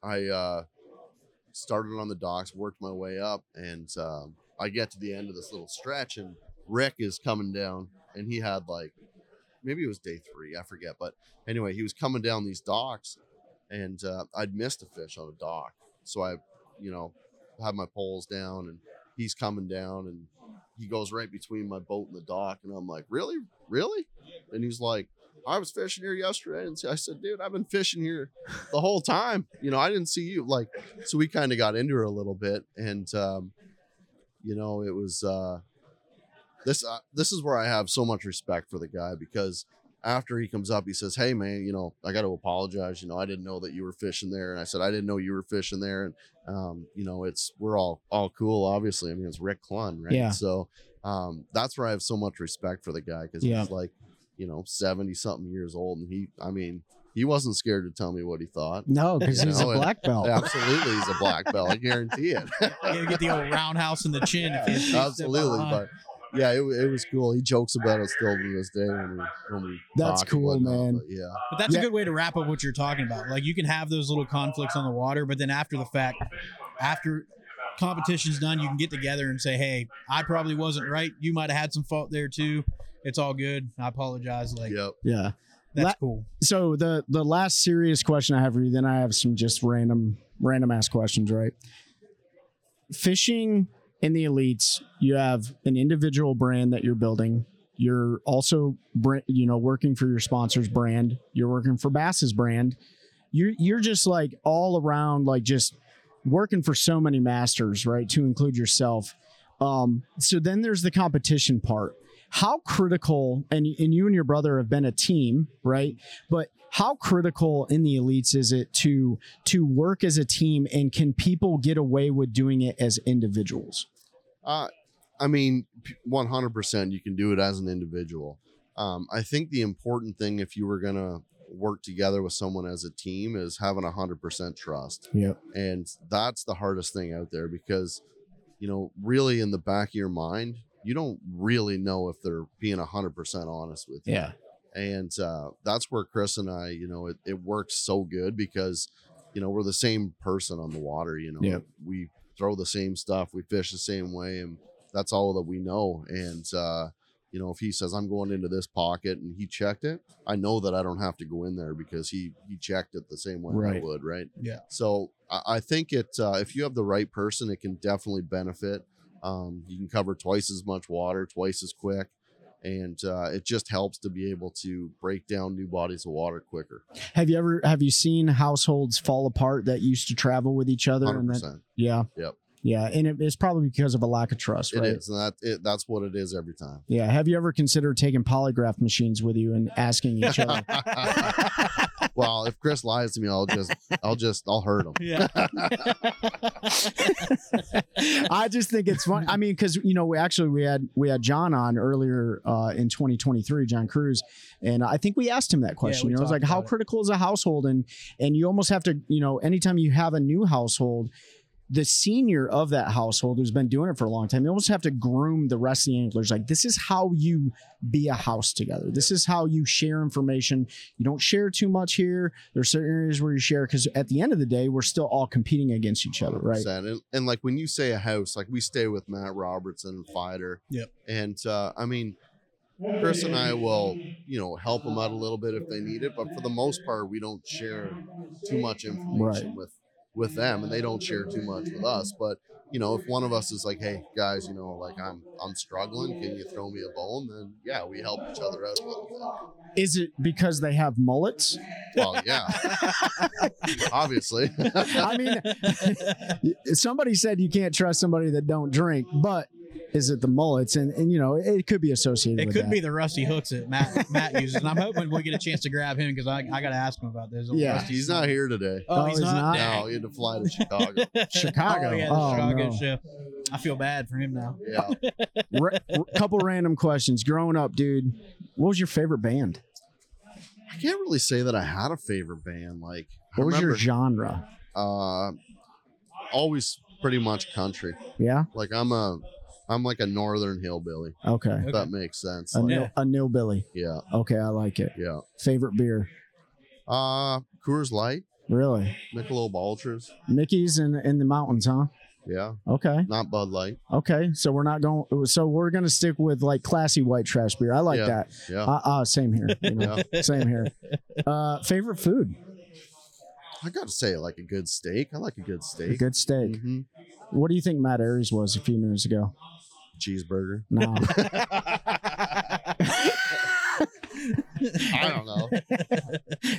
I uh, started on the docks, worked my way up, and um, I get to the end of this little stretch, and Rick is coming down, and he had like maybe it was day three, I forget. But anyway, he was coming down these docks, and uh, I'd missed a fish on a dock, so I, you know, have my poles down, and he's coming down, and he goes right between my boat and the dock, and I'm like, really, really? And he's like, I was fishing here yesterday, and I said, dude, I've been fishing here the whole time. You know, I didn't see you. Like, so we kind of got into her a little bit, and um, you know, it was uh, this. Uh, this is where I have so much respect for the guy because after he comes up, he says, "Hey, man, you know, I got to apologize. You know, I didn't know that you were fishing there." And I said, "I didn't know you were fishing there." And um, you know, it's we're all all cool. Obviously, I mean, it's Rick Clunn, right? Yeah. So um, that's where I have so much respect for the guy because Yeah. he's like, you know, seventy something years old, and he, I mean, he wasn't scared to tell me what he thought. No, because he's a know, and- black belt. Absolutely, he's a black belt. I guarantee it. You gotta get the old roundhouse in the chin. If you if Absolutely, out of line. but yeah, it, it was cool. He jokes about it still to this day when we when we. That's cool, whatnot, man. but yeah, But that's Yeah. a good way to wrap up what you're talking about. Like you can have those little conflicts on the water, but then after the fact, after competition's done, you can get together and say, "Hey, I probably wasn't right. You might have had some fault there too. It's all good. I apologize." Like yep. Yeah. that's La- cool. So the the last serious question I have for you, then I have some just random random ass questions, right? Fishing in the elites, you have an individual brand that you're building. You're also, you know, working for your sponsor's brand. You're working for Bass's brand. You're you're just like all around, like just working for so many masters, right? To include yourself. Um, so then there's the competition part. How critical, and and you and your brother have been a team, right? But how critical in the elites is it to to work as a team, and can people get away with doing it as individuals? Uh, I mean, one hundred percent, you can do it as an individual. Um, I think the important thing, if you were gonna work together with someone as a team, is having hundred percent trust. Yep. and that's the hardest thing out there because you know really in the back of your mind you don't really know if they're being 100% honest with you Yeah. And uh, that's where chris and i you know it, it works so good because you know we're the same person on the water you know Yep. we throw the same stuff we fish the same way and that's all that we know and uh, you know if he says i'm going into this pocket and he checked it i know that i don't have to go in there because he he checked it the same way i would right Yeah. so I, I think it uh, if you have the right person, it can definitely benefit. Um, you can cover twice as much water, twice as quick, and uh, it just helps to be able to break down new bodies of water quicker. Have you ever have you seen households fall apart that used to travel with each other? Hundred And then, percent, yeah. Yep. Yeah, and it, it's probably because of a lack of trust, it right? is, and that it, that's what it is every time. Yeah. Have you ever considered taking polygraph machines with you and asking each other? well, if Chris lies to me, I'll just, I'll just, I'll hurt him. Yeah. I just think it's fun. I mean, because you know, we actually we had we had John on earlier uh, in 2023, John Crews, and I think we asked him that question. we you know, it's talked like how it. critical is a household, and and you almost have to, you know, anytime you have a new household. The senior of that household who's been doing it for a long time, you almost have to groom the rest of the anglers. Like, this is how you be a house together. This is how you share information. You don't share too much here. There's certain areas where you share because at the end of the day, we're still all competing against each other, right? 100%. And, and like when you say a house, like we stay with Matt Robertson and Fighter. Yep. And uh, I mean, Chris and I will, you know, help them out a little bit if they need it, but for the most part, we don't share too much information Right. with with them, and they don't share too much with us. But you know, if one of us is like, "Hey guys, you know, like I'm I'm struggling, can you throw me a bone?" Then yeah, we help each other out Is it because they have mullets? Well, yeah, obviously. I mean, somebody said you can't trust somebody that don't drink, but is it the mullets? And and you know, it could be associated. It with could that. be the rusty hooks that Matt Matt uses, and I'm hoping we get a chance to grab him because I, I got to ask him about this. Yeah. Rusty He's not here today. Oh, Oh, he's, he's not. not? Dang. No, he had to fly to Chicago. Chicago. Oh, yeah, the Oh, Chicago no. show. I feel bad for him now. Yeah. Ra- couple random questions. Growing up, dude, what was your favorite band? I can't really say that I had a favorite band. Like, I What was your genre? uh, always pretty much country. Yeah. Like I'm a, I'm like a northern hillbilly. Okay. If that makes sense. A, Like, nil, a nilbilly. yeah, Okay, I like it. yeah. Favorite beer? Uh, Coors Light, Really? Michelob Ultras. Mickey's in in the mountains, huh? Yeah, Okay. not Bud Light. Okay. So we're not going. So we're gonna stick with like classy white trash beer. I like Yeah. that. Yeah. Uh, uh, same here. you know, Same here. Uh, favorite food? I gotta say, like a good steak. I like a good A steak. good steak. Mhm. What do you think Matt Arey's was a few minutes ago? Cheeseburger. No. I don't know.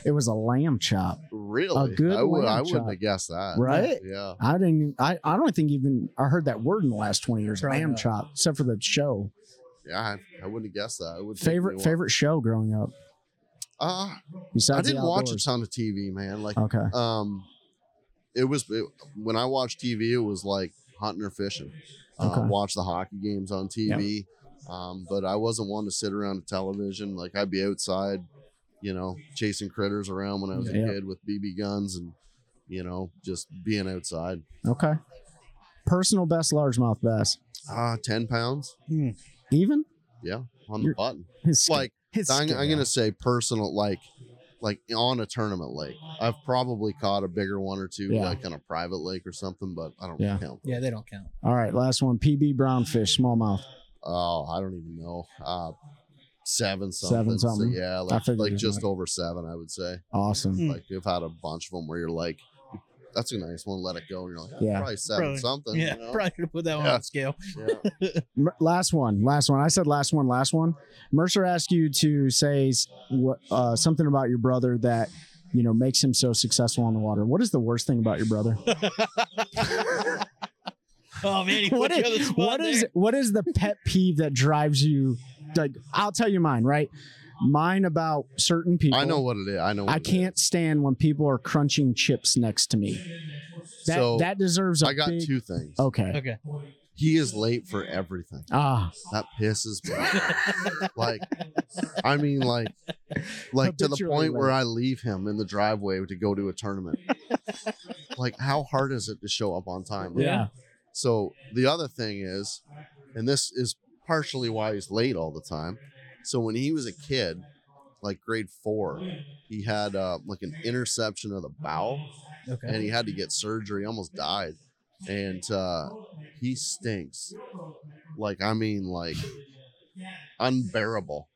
it was a lamb chop. Really? A good I, would, lamb I wouldn't chop. have guessed that. Right? Yeah. I didn't. I, I don't think even I heard that word in the last twenty years. Probably Lamb not. chop, except for the show. Yeah. I, I wouldn't have guessed that. It would take Favorite favorite show growing up Uh, besides I didn't watch a outdoors? ton of TV, man. Like, Okay. um, it was it, when I watched TV, it was like hunting or fishing. Uh, Okay. watch the hockey games on TV. Um, but I wasn't one to sit around the television. Like I'd be outside, you know, chasing critters around when I was a kid with BB guns and, you know, just being outside. Okay. Personal best largemouth bass. Ah, 10 pounds. Even? Yeah. On You're- the button. It's Like, it's I'm, I'm going to say personal, like, like on a tournament lake. I've probably caught a bigger one or two, Yeah. like on a private lake or something, but I don't Yeah. count. Yeah, they don't count. All right, last one. PB brownfish, smallmouth. Oh, I don't even know. Uh, seven something. Seven So, something. yeah, I like, figured like it was just like- over seven, I would say. Awesome. Hmm. Like you've had a bunch of them where you're like, that's a nice one, let it go, and you're like, Yeah. probably seven Probably. something. Yeah, you know? probably should have put that one Yeah. on scale. yeah. M- Last one. Last one. I said last one. Last one. Mercer asked you to say s- what uh, something about your brother that you know makes him so successful on the water. What is the worst thing about your brother? Oh man, he what put you on the is spot what is there. what is the pet peeve that drives you? Like I'll tell you mine. Right, mine about certain people. I know what it is. I know. What I it can't stand when people are crunching chips next to me. That So, that deserves is. a I got big, two things. Okay. Okay. He is late for everything. Ah, That pisses me. off. like, I mean, like, like to the Habitually point where. I leave him in the driveway to go to a tournament. like, how hard is it to show up on time? yeah. So the other thing is, and this is partially why he's late all the time. So when he was a kid, like grade four, he had uh, like an interception of the bowel, Okay. and he had to get surgery. Almost died, and uh, he stinks. Like I mean, like unbearable.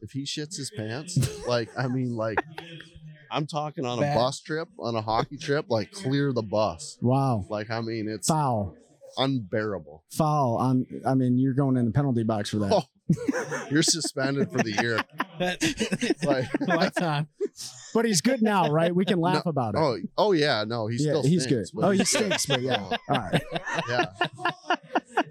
If he shits his pants, like I mean, like I'm talking on a Bad. bus trip, on a hockey trip, like clear the bus. Wow. Like I mean, it's Foul. unbearable. Foul. On. I mean, you're going in the penalty box for that. Oh. You're suspended for the year. Like, Lifetime. But he's good now, right? We can laugh about it. oh, oh yeah, no, he yeah, still he's stinks, good. Oh, he stinks, but yeah. All right. yeah.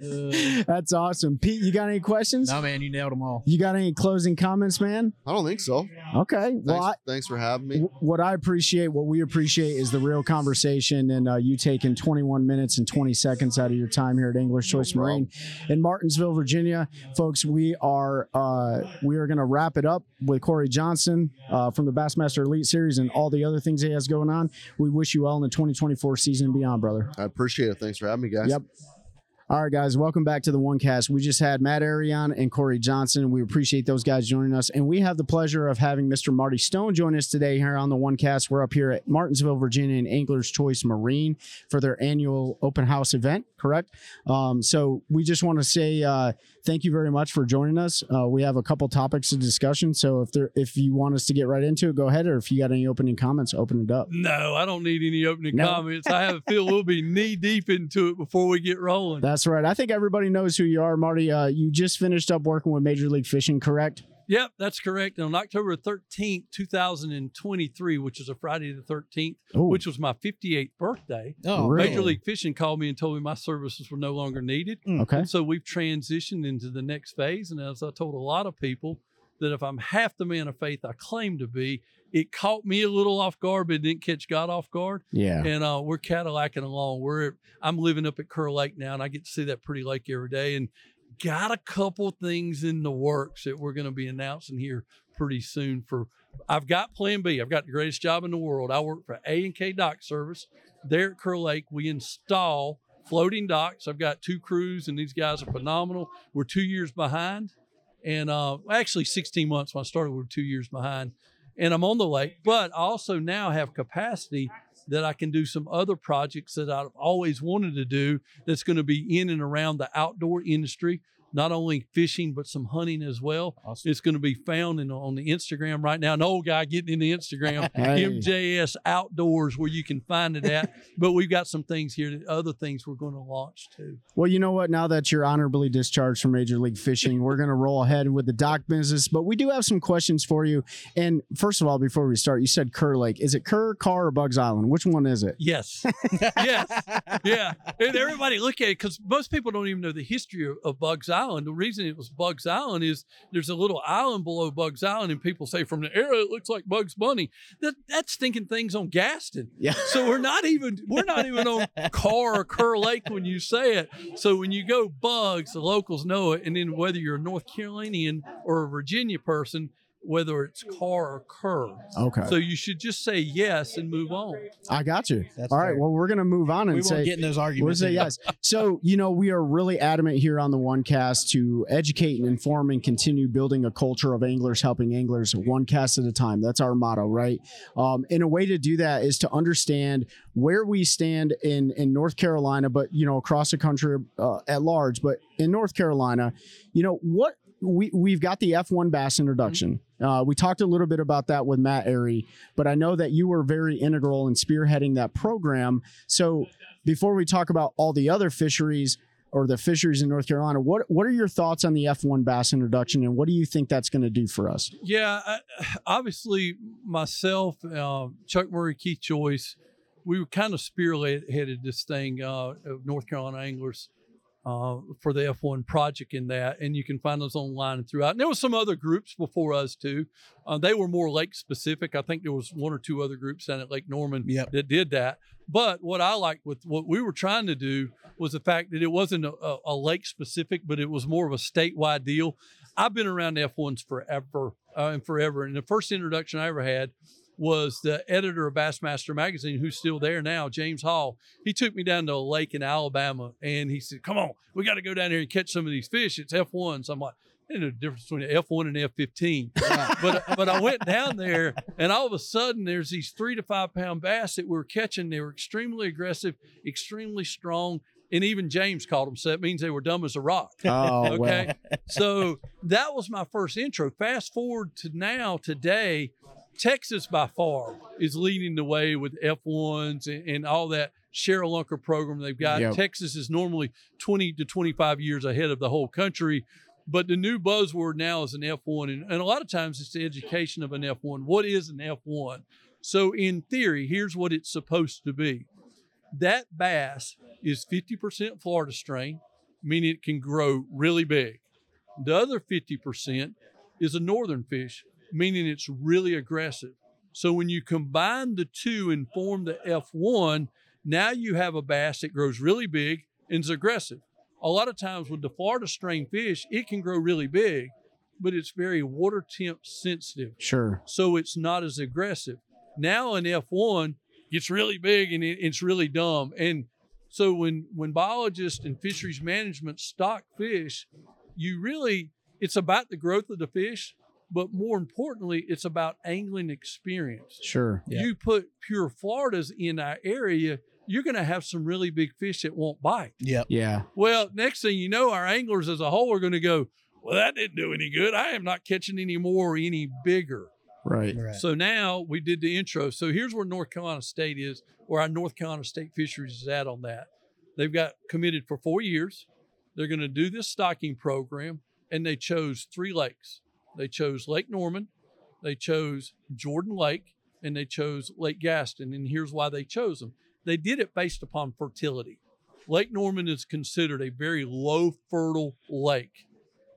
That's awesome. Pete, you got any questions? no man, you nailed them all. You got any closing comments, man? I don't think so. Okay. Thanks, Well, I, thanks for having me. Wh- what I appreciate, what we appreciate is the real conversation and uh, you taking 21 minutes and 20 seconds out of your time here at Angler's Choice Marine in Martinsville, Virginia. Folks, we are uh, we are going to wrap it up with Corey Johnston uh, from the Bassmaster Elite Series and all the other things he has going on. We wish you well in the 2024 season and beyond, brother. I appreciate it. Thanks for having me, guys. Yep. All right, guys, welcome back to the OneCast. We just had Matt Arion and Corey Johnston. We appreciate those guys joining us, and we have the pleasure of having Mr. Marty Stone join us today here on the OneCast. We're up here at Martinsville, Virginia, and Angler's Choice Marine for their annual open house event. Correct. Um, so we just want to say uh, thank you very much for joining us. Uh, we have a couple topics of discussion, so if there, if you want us to get right into it, go ahead. Or if you got any opening comments, open it up. No, I don't need any opening No. comments. I have a feel we'll be knee deep into it before we get rolling. That's right. I think everybody knows who you are, Marty. Uh, you just finished up working with Major League Fishing, correct? Yep, that's correct. On October 13th, 2023, which is a Friday the 13th, Oh, which was my 58th birthday, Oh, Really? Major League Fishing called me and told me my services were no longer needed. okay. And so we've transitioned into the next phase. And as I told a lot of people, that if I'm half the man of faith I claim to be, it caught me a little off guard, but it didn't catch God off guard. Yeah. and uh, we're Cadillacing along. We're I'm living up at Kerr Lake now, and I get to see that pretty lake every day. And got a couple things in the works that we're going to be announcing here pretty soon. For I've got Plan B. I've got the greatest job in the world. I work for A and K Dock Service there at Kerr Lake. We install floating docks. I've got two crews, and these guys are phenomenal. We're two years behind, and uh, actually 16 months when I started. We were two years behind and I'm on the lake, but I also now have capacity that I can do some other projects that I've always wanted to do that's going to be in and around the outdoor industry, not only fishing, but some hunting as well. Awesome. It's going to be found in, on the Instagram right now. An old guy getting in the Instagram, Hey. MJS Outdoors, where you can find it at. but we've got some things here, that, other things we're going to launch too. Well, you know what? Now that you're honorably discharged from Major League Fishing, we're going to roll ahead with the dock business. But we do have some questions for you. And first of all, before we start, you said Kerr Lake. Is it Kerr, Carr, or Bugs Island? Which one is it? Yes. yes. Yeah. And everybody look at it because most people don't even know the history of, of Bugs Island. The reason it was Bugs Island is there's a little island below Bugs Island, and people say from the air it looks like Bugs Bunny. That that's thinking things on Gaston. Yeah. So we're not even we're not even on Carr or Kerr Lake when you say it. So when you go Bugs, the locals know it, and then whether you're a North Carolinian or a Virginia person, whether it's car or Kerr. Okay. So you should just say yes and move on. I got you. That's all right. fair. Well, we're going to move on and we say. won't get in those We'll arguments. say yes. So, you know, we are really adamant here on the OneCast to educate and inform and continue building a culture of anglers helping anglers one cast at a time. That's our motto, right? Um, and a way to do that is to understand where we stand in, in North Carolina, but, you know, across the country uh, at large. But in North Carolina, you know, what we, we've got the F1 Bass introduction. Uh, we talked a little bit about that with Matt Arey, but I know that you were very integral in spearheading that program. So, before we talk about all the other fisheries or the fisheries in North Carolina, what what are your thoughts on the F1 bass introduction, and what do you think that's going to do for us? Yeah, I, obviously myself, uh, Chuck Murray, Keith Joyce, we were kind of spearheaded this thing uh, of North Carolina anglers uh, for the F1 project in that, and you can find those online and throughout. And there was some other groups before us too. Uh, they were more lake specific. I think there was one or two other groups down at Lake Norman Yep. that did that. But what I liked with what we were trying to do was the fact that it wasn't a, a, a lake specific, but it was more of a statewide deal. I've been around F1s forever uh, and forever. And the first introduction I ever had was the editor of Bassmaster Magazine, who's still there now, James Hall. He took me down to a lake in Alabama and he said, Come on, we got to go down here and catch some of these fish. It's F1s. I'm like, There's no difference between an F1 and F15. but but I went down there and all of a sudden there's these three to five pound bass that we were catching. They were extremely aggressive, extremely strong. And even James called them, so that means they were dumb as a rock. Oh, Okay. so that was my first intro. Fast forward to now, today, Texas by far is leading the way with F1s and, and all that ShareLunker program they've got. Yep. Texas is normally 20 to 25 years ahead of the whole country. But the new buzzword now is an F1. And, and a lot of times it's the education of an F1. What is an F1? So, in theory, here's what it's supposed to be that bass is 50% Florida strain, meaning it can grow really big. The other 50% is a northern fish, meaning it's really aggressive. So when you combine the two and form the F1, now you have a bass that grows really big and is aggressive. A lot of times with the Florida strain fish, it can grow really big, but it's very water temp sensitive sure. so it's not as aggressive. Now an F1, gets really big and it, it's really dumb. And so when when biologists and fisheries management stock fish, you really it's about the growth of the fish, but more importantly, it's about angling experience. Sure. Yeah. You put pure Floridas in our area, you're going to have some really big fish that won't bite. Yep. Yeah. Well, next thing you know, our anglers as a whole are going to go, well, that didn't do any good. I am not catching any more or any bigger. Right. Right. So now we did the intro. So here's where North Carolina State is, where our North Carolina State Fisheries is at on that. They've got committed for four years. They're going to do this stocking program, and they chose three lakes. They chose Lake Norman, they chose Jordan Lake, and they chose Lake Gaston. And here's why they chose them. They did it based upon fertility. Lake Norman is considered a very low fertile lake.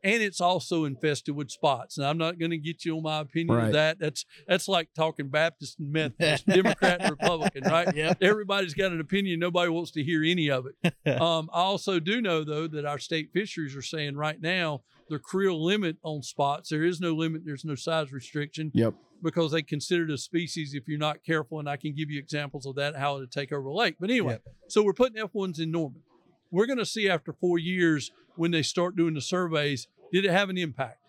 And it's also infested with spots. Now I'm not going to get you on my opinion Right. of that. That's that's like talking Baptist and Methodist, Democrat and Republican, right? Yep. Everybody's got an opinion. Nobody wants to hear any of it. Um, I also do know though that our state fisheries are saying right now the creel limit on spots. There is no limit. There's no size restriction Yep. because they consider it a species if you're not careful. And I can give you examples of that how to take over a lake. But anyway, Yep. so we're putting F1s in Norman. We're going to see after four years when they start doing the surveys, did it have an impact?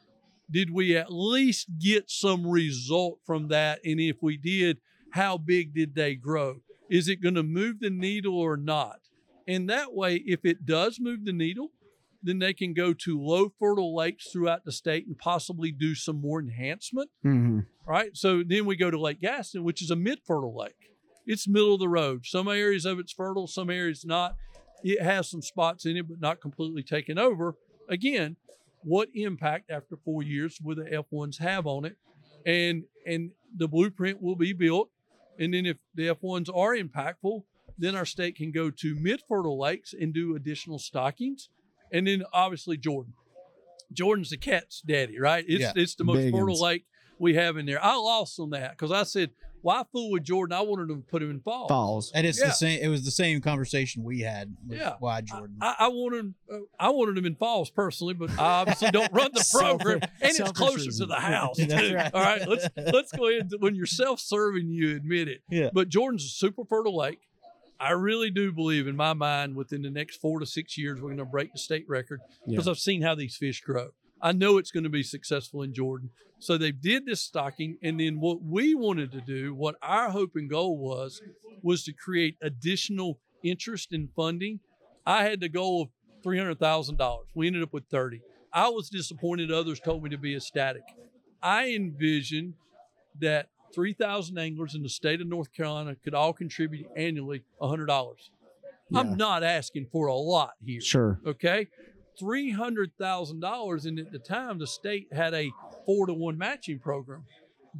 Did we at least get some result from that? And if we did, how big did they grow? Is it going to move the needle or not? And that way, if it does move the needle, then they can go to low fertile lakes throughout the state and possibly do some more enhancement. Mm-hmm. Right. So then we go to Lake Gaston, which is a mid fertile lake. It's middle of the road. Some areas of it's fertile, some areas not. It has some spots in it, but not completely taken over. Again, what impact after four years will the F1s have on it? And and the blueprint will be built. And then if the F1s are impactful, then our state can go to mid fertile lakes and do additional stockings. And then obviously Jordan. Jordan's the cat's daddy, right? It's Yeah. it's the most Big fertile lake we have in there. I lost on that because I said, why fool with Jordan? I wanted to put him in fall. Falls. And it's Yeah. the same. It was the same conversation we had. With Yeah. Why Jordan? I, I wanted uh, I wanted him in falls personally, but I obviously don't run the program, and it's Selfish closer to the house. Too. right. All right, let's let's go ahead. And, when you're self-serving, you admit it. Yeah. But Jordan's a super fertile lake. I really do believe, in my mind, within the next four to six years, we're going to break the state record because I've seen how these fish grow. I know it's going to be successful in Jordan. So they did this stocking, and then what we wanted to do, what our hope and goal was, was to create additional interest in funding. I had the goal of three hundred thousand dollars. We ended up with thirty. I was disappointed. Others told me to be ecstatic. I envisioned that three thousand anglers in the state of North Carolina could all contribute annually hundred dollars. Yeah. I'm not asking for a lot here Sure. okay three hundred thousand dollars and at the time the state had a four to one matching program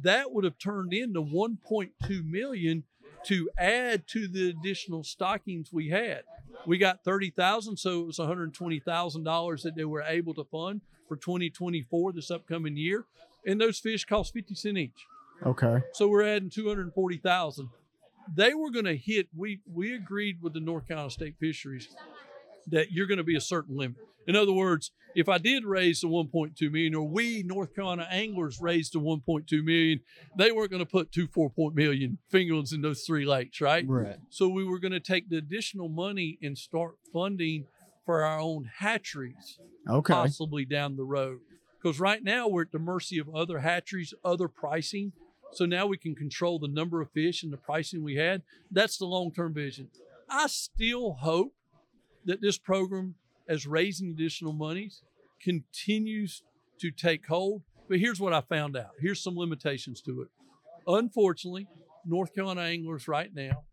that would have turned into 1.2 million to add to the additional stockings we had we got 30,000 so it was $120,000 that they were able to fund for 2024 this upcoming year and those fish cost 50 cent each Okay. so we're adding 240,000. They were going to hit we we agreed with the North Carolina State Fisheries that you're going to be a certain limit. In other words, if I did raise the 1.2 million or we North Carolina anglers raised the 1.2 million, they weren't going to put two 4 point million fingerlings in those three lakes, right? right. So we were going to take the additional money and start funding for our own hatcheries Okay. possibly down the road. Because right now we're at the mercy of other hatcheries, other pricing. So now we can control the number of fish and the pricing we had. That's the long term vision. I still hope that this program, as raising additional monies, continues to take hold. But here's what I found out here's some limitations to it. Unfortunately, North Carolina anglers right now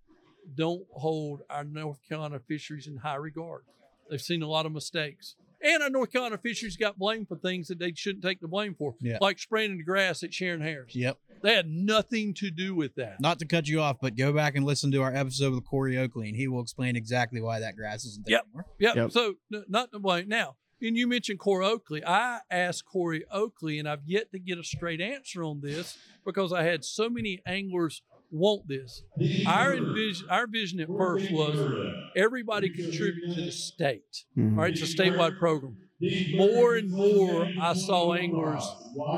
don't hold our North Carolina fisheries in high regard. They've seen a lot of mistakes. And our North Carolina fisheries got blamed for things that they shouldn't take the blame for, Yeah. like spraying the grass at Shearon Harris. Yep. They had nothing to do with that. Not to cut you off, but go back and listen to our episode with Corey Oakley, and he will explain exactly why that grass isn't there Yep. anymore. Yep. Yep. So n- not to blame. Now, and you mentioned Corey Oakley. I asked Corey Oakley, and I've yet to get a straight answer on this because I had so many anglers want this. Our envision, our vision at first was everybody contribute to the state. Mhm. All right, it's a statewide program. More and more, I saw anglers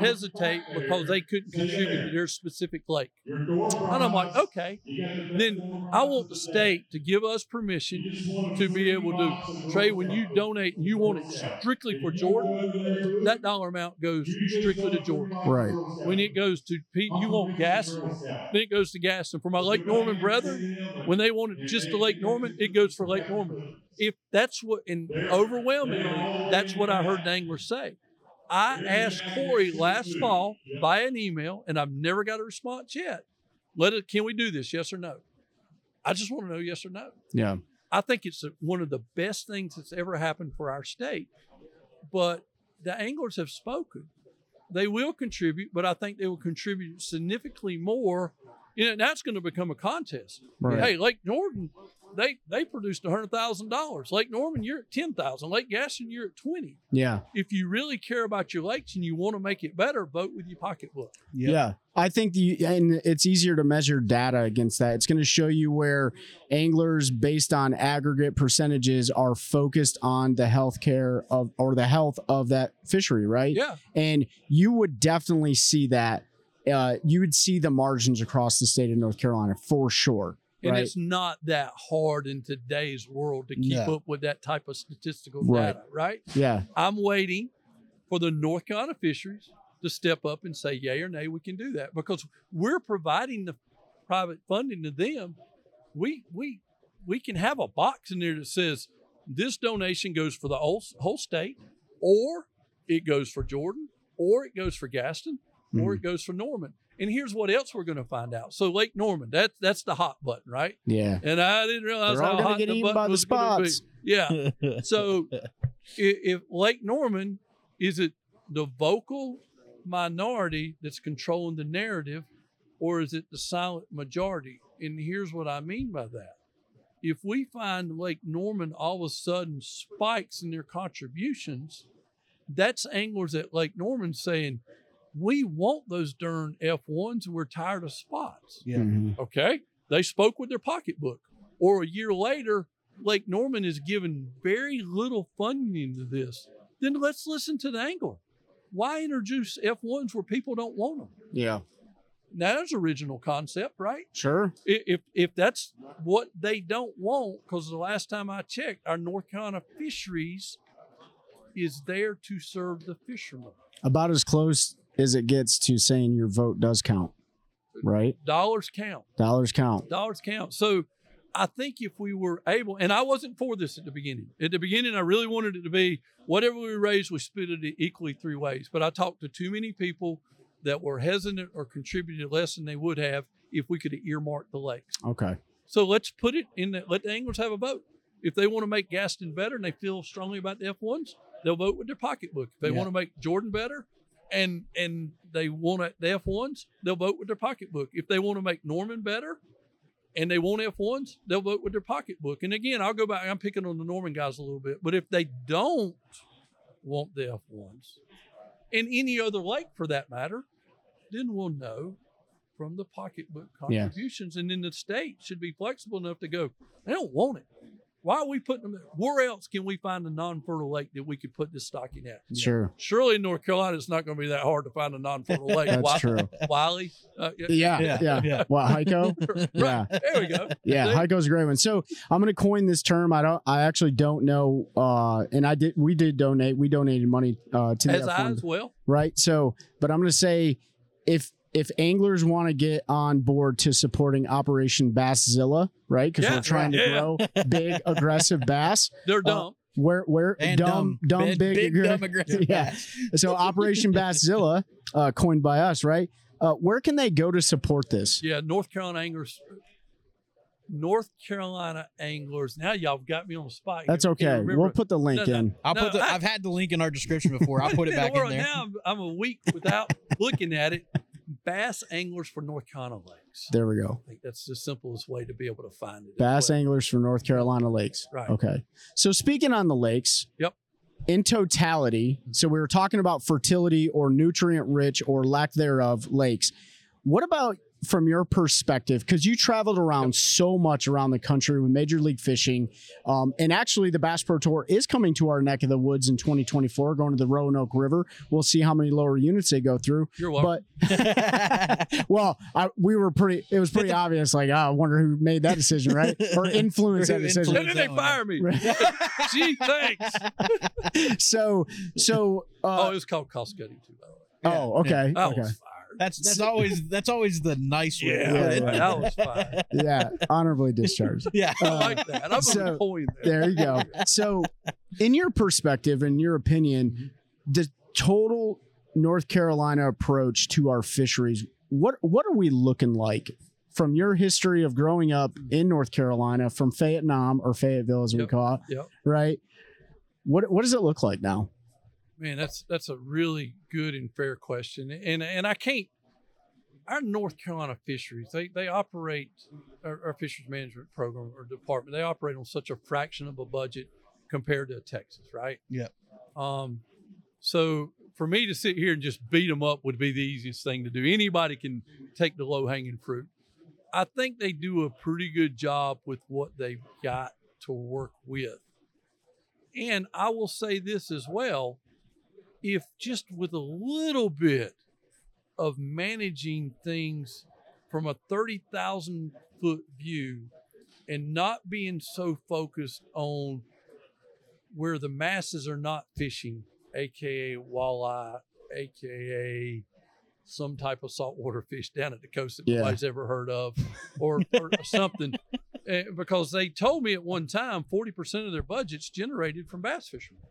hesitate because they couldn't contribute to their specific lake. And I'm like, okay, then I want the state to give us permission to be able to trade when you donate and you want it strictly for Jordan, that dollar amount goes strictly to Jordan. Right. When it goes to Pete, you want gas, then it goes to Gaston. For my Lake Norman brethren, when they want it just to Lake Norman, it goes for Lake Norman. If that's what, and overwhelmingly, that's what I heard the anglers say. I asked Corey last fall by an email, and I've never got a response yet. Let it. Can we do this? Yes or no? I just want to know yes or no. Yeah. I think it's one of the best things that's ever happened for our state. But the anglers have spoken. They will contribute, but I think they will contribute significantly more. You know, that's going to become a contest. Right. Hey, Lake Norman, they they produced hundred thousand dollars. Lake Norman, you're at ten thousand. Lake Gaston, you're at twenty. Yeah. If you really care about your lakes and you want to make it better, vote with your pocketbook. Yep. Yeah. I think the and it's easier to measure data against that. It's going to show you where anglers based on aggregate percentages are focused on the health care of or the health of that fishery, right? Yeah, And you would definitely see that uh, you would see the margins across the state of North Carolina for sure. And right? it's not that hard in today's world to keep No. up with that type of statistical Right. data, right? yeah. I'm waiting for the North Carolina fisheries to step up and say yay or nay, we can do that because we're providing the private funding to them we we we can have a box in there that says this donation goes for the whole, whole state, or it goes for Jordan, or it goes for Gaston, or mm-hmm. it goes for Norman. And here's what else we're going to find out. So Lake Norman, that that's the hot button, right? Yeah. And I didn't realize They're how hot get the eaten button by the was gonna be. spots. Yeah. So i- if Lake Norman is it the vocal minority that's controlling the narrative, or is it the silent majority? And here's what I mean by that. If we find Lake Norman all of a sudden spikes in their contributions, that's anglers at Lake Norman saying, We want those darn F1s we're tired of spots. Yeah. Mhm. Okay. They spoke with their pocketbook. Or a year later, Lake Norman is given very little funding to this. Then let's listen to the angler. Why introduce F1s where people don't want them? Yeah. Now, that's original concept, right? Sure. If if that's what they don't want, because the last time I checked, our North Carolina fisheries is there to serve the fishermen. About as close as it gets to saying your vote does count. Right? Dollars count. Dollars count. dollars count. So I think if we were able, and I wasn't for this at the beginning. At the beginning, I really wanted it to be whatever we raised, we split it equally three ways. But I talked to too many people that were hesitant or contributed less than they would have if we could have earmarked the lakes. Okay. So let's put it in the, let the anglers have a vote. If they want to make Gaston better and they feel strongly about the F1s, they'll vote with their pocketbook. If they Yeah. want to make Jordan better and and they want the F1s, they'll vote with their pocketbook. If they want to make Norman better and they want F1s, they'll vote with their pocketbook. And again, I'll go back, I'm picking on the Norman guys a little bit, but if they don't want the F1s and any other lake for that matter, then we'll know from the pocketbook Yeah. contributions. And then the state should be flexible enough to go, they don't want it. Why are we putting them there? Where else can we find a non fertile lake that we could put this stocking at? Sure. Surely in North Carolina, it's not going to be that hard to find a non fertile lake. That's Wi- true. Wylie? Uh, yeah. Yeah. Yeah. Yeah. Yeah. What, Hyco? Yeah. There we go. Yeah, See? Hyco's a great one. So I'm gonna coin this term. I don't. I actually don't know. Uh, and I did. We did donate. We donated money uh, to the As I F1, as well. right? So, but I'm gonna say, if if anglers want to get on board to supporting Operation Basszilla, right? Because Yeah, we're trying right. to grow big aggressive bass. They're dumb. Where where And dumb dumb, Big- big, big, aggra- dumb, aggressive. Yeah. So Operation Basszilla, uh, coined by us, right? Uh, where can they go to support this? Yeah, North Carolina anglers. North Carolina anglers. Now y'all got me on the spot. That's You okay. We'll put the link No, no. in. I'll No, put the. I- I've had the link in our description before. I'll put it back in there. Now I'm, I'm a week without looking at it. Bass anglers for North Carolina lakes. There we go. I think that's the simplest way to be able to find it. Bass anglers for North Carolina lakes. Right. Okay. So speaking on the lakes. Yep. In totality, so we were talking about fertility or nutrient rich or lack thereof lakes. What about from your perspective? Because you traveled around so much around the country with Major League Fishing, um, and actually the Bass Pro Tour is coming to our neck of the woods in 2024, going to the Roanoke River. We'll see how many lower units they go through. You're welcome. But well, I, we were pretty. It was pretty obvious. Like, oh, I wonder who made that decision, right? Or influenced that decision. and then they fire me. Gee, thanks. So, so. oh, Uh, it was called cost cutting too, by the way. Oh, okay, I okay. That's that's always that's always the nice way. to Yeah, put it. yeah, I was fired. yeah, honorably discharged. Yeah. I Uh, like that. I'm so- a coin there. there you go. So, in your perspective, in your opinion, the total North Carolina approach to our fisheries, what what are we looking like from your history of growing up in North Carolina, from Fayetteville or Fayetteville as we Yep. call it, Yep. right? What what does it look like now? Man, that's that's a really good and fair question, and and I can't. Our North Carolina fisheries, they they operate our, our fisheries management program or department. They operate on such a fraction of a budget compared to Texas, right? Yep. Um, so for me to sit here and just beat them up would be the easiest thing to do. Anybody can take the low hanging fruit. I think they do a pretty good job with what they've got to work with. And I will say this as well if just with a little bit of managing things from a 30,000 foot view and not being so focused on where the masses are not fishing, aka walleye, aka some type of saltwater fish down at the coast that Yeah. nobody's ever heard of, or, or something. Eh, because they told me at one time 40% of their budget's generated from bass fishermen.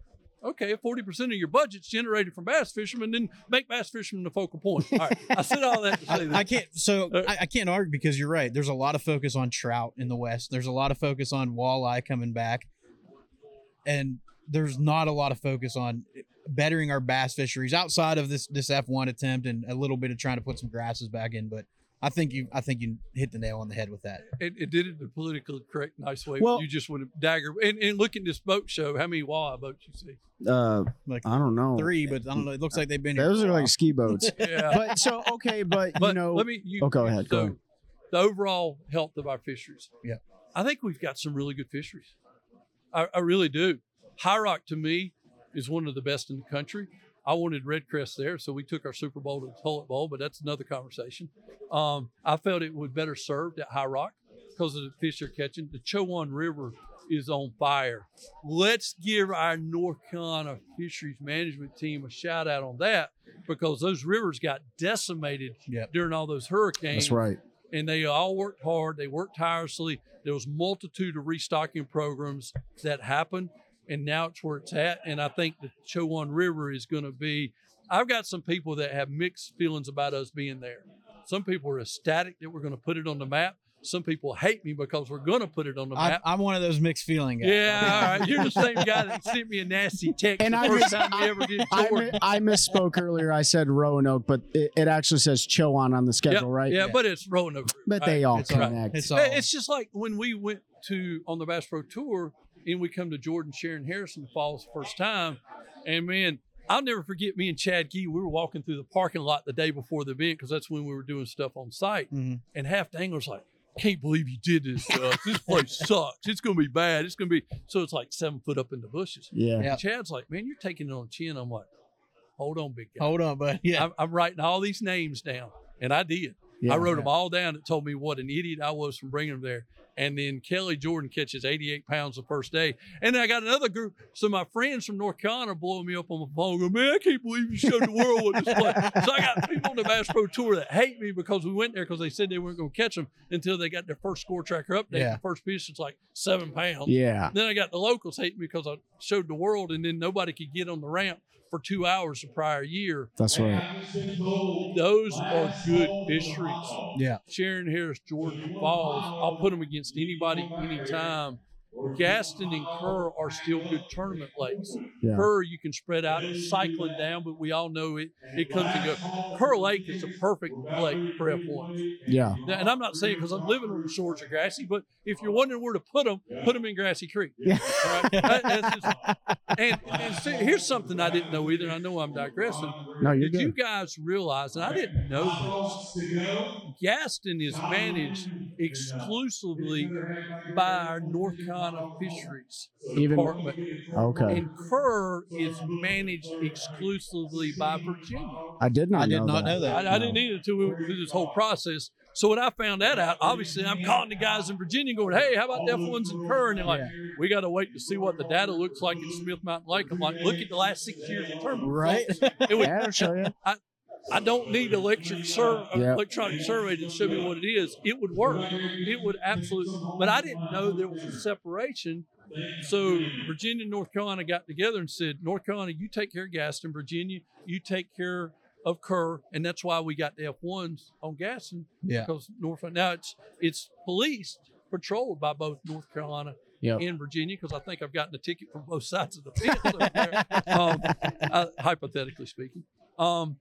Okay, if 40% of your budget's generated from bass fishermen, then make bass fishermen the focal point. All right, I said all that to say I, that. I can't. So Uh, I, I can't argue because you're right. There's a lot of focus on trout in the West. There's a lot of focus on walleye coming back, and there's not a lot of focus on bettering our bass fisheries outside of this this F1 attempt and a little bit of trying to put some grasses back in. But I think you I think you hit the nail on the head with that. It, it did it the politically correct, nice way. Well- you just would have dagger. And, and look at this boat show. How many walleye boats you see? Uh, Like I don't know. three, but I don't know. It looks like they've been. here Those are like ski boats. Yeah. but so okay, but, but you know, let me. You, oh, go ahead, go so ahead. the overall health of our fisheries. Yeah. I think we've got some really good fisheries. I, I really do. High Rock to me is one of the best in the country. I wanted REDCREST there, so we took our Super Bowl to the Toilet Bowl, but that's another conversation. Um, I felt it would better served at High Rock because of the fish they're catching. The Chowan River is on fire. Let's give our North Carolina fisheries management team a shout out on that because those rivers got decimated Yep. during all those hurricanes That's right. and they all worked hard. They worked tirelessly. There was multitude of restocking programs that happened, and now it's where it's at. And I think the Chowan River is going to be. I've got some people that have mixed feelings about us being there. Some people are ecstatic that we're going to put it on the map. Some people hate me because we're going to put it on the map. I'm one of those mixed feeling guys. yeah, all right. You're the same guy that sent me a nasty text And the I first mis- time we ever did I, Jordan. I misspoke earlier. I said Roanoke, but it, it actually says Chowan on the schedule, right? Yeah, but it's Roanoke. But All they all It's all- connect. It's all. It's just like when we went to on the Bass Pro Tour and we come to Jordan Shearon Harrison Falls the first time, and man, I'll never forget me and Chad Gee. We were walking through the parking lot the day before the event because that's when we were doing stuff on site, Mhm. and half the anglers like. Can't believe you did this to us. This place sucks. It's gonna be bad. It's gonna be so. It's like seven foot up in the bushes. yeah. Yeah. And Chad's like, "Man, you're taking it on the chin." I'm like, "Hold on, big guy. Hold on, bud. yeah. I'm, I'm writing all these names down, and I did. Yeah. I wrote them all down. It told me what an idiot I was from bringing them there. And then Kelly Jordan catches 88 pounds the first day. And then I got another group. So my friends from North Carolina blowing me up on the phone. Go, man, I can't believe you showed the world what this place. So I got people on the Bass Pro Tour that hate me because we went there because they said they weren't going to catch them until they got their first score tracker update. Yeah. The first piece was like seven pounds. Yeah. Then I got the locals hating me because I showed the world, and then nobody could get on the ramp for two hours the prior year. That's right. Those are good fisheries. Yeah. Shearon Harris, Jordan Falls. I'll put them against anybody, anytime. Gaston and Kerr are still good tournament lakes. Yeah. Kerr, you can spread out and cycling down, but we all know it. It comes and goes. Kerr Lake is a perfect lake for F1. Yeah. And I'm not saying because I'm living on the shores of Grassy, but if you're wondering where to put them, put them in Grassy Creek. Yeah. Right? That- just- and and see, here's something I didn't know either. I know I'm digressing. No, you're Did you guys realize, and I didn't know this, Gaston is managed exclusively by our North Carolina Fisheries Even Department, okay. and Kerr is managed exclusively by Virginia. I did not. I did know not that. know that. I, I didn't need it until we went through this whole process. So when I found that out, obviously I'm calling the guys in Virginia going, hey, how about the F1s in Kerr? And they're like, we got to wait to see what the data looks like in Smith Mountain Lake. I'm like, look at the last six years of tournament. Right. results. It would, Yeah, I'll show you. I don't need electric sur- uh, Yeah. electronic survey to show me what it is. It would work. It would absolutely. But I didn't know there was a separation. So Virginia and North Carolina got together and said, North Carolina, you take care of Gaston. Virginia, you take care of Kerr, and that's why we got the F1s on Gaston Yeah. because North now it's it's policed, patrolled by both North Carolina Yep. and Virginia because I think I've gotten a ticket from both sides of the fence. there. um, uh, hypothetically speaking. Um,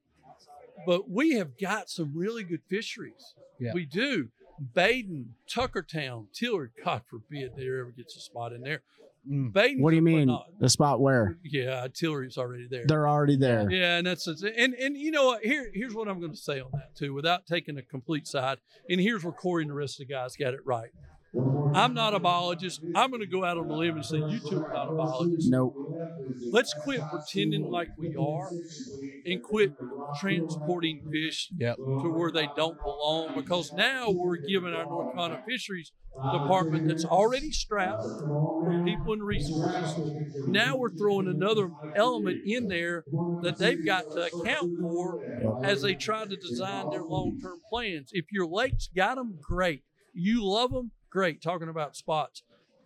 but we have got some really good fisheries. Yeah. We do. Badin, Tuckertown, Tillery, God forbid there ever gets a spot in there. Mm. Badin. What do you mean? The spot where Yeah, Tillery's already there. they're already there. Yeah, and that's and and you know what? Here here's what I'm going to say on that too, without taking a complete side. And here's where Corey and the rest of the guys got it right. I'm not a biologist. I'm going to go out on a limb and say you two are not a biologist. Nope. Let's quit pretending like we are and quit transporting fish Yep. to where they don't belong because now we're giving our North Carolina Fisheries Department that's already strapped for people and resources. Now we're throwing another element in there that they've got to account for as they try to design their long term plans. If your lakes got them, great. You love them, great. Talking about spots.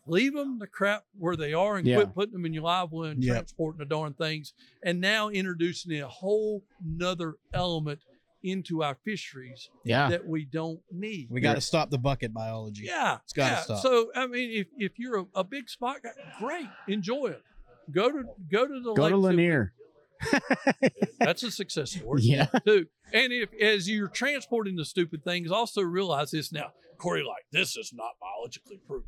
Leave them the crap where they are and Yeah. quit putting them in your live well and Yep. transporting the darn things. And now introducing a whole nother element into our fisheries Yeah. that we don't need. We got to stop the bucket biology. Yeah, It's gotta yeah. stop. So I mean, if, if you're a, a big spot guy, great, enjoy it. Go to go to the Go to lakes that- Lanier. That's a success story. Yeah. too. And if as you're transporting the stupid things, also realize this now. Corey, like this is not biologically proven.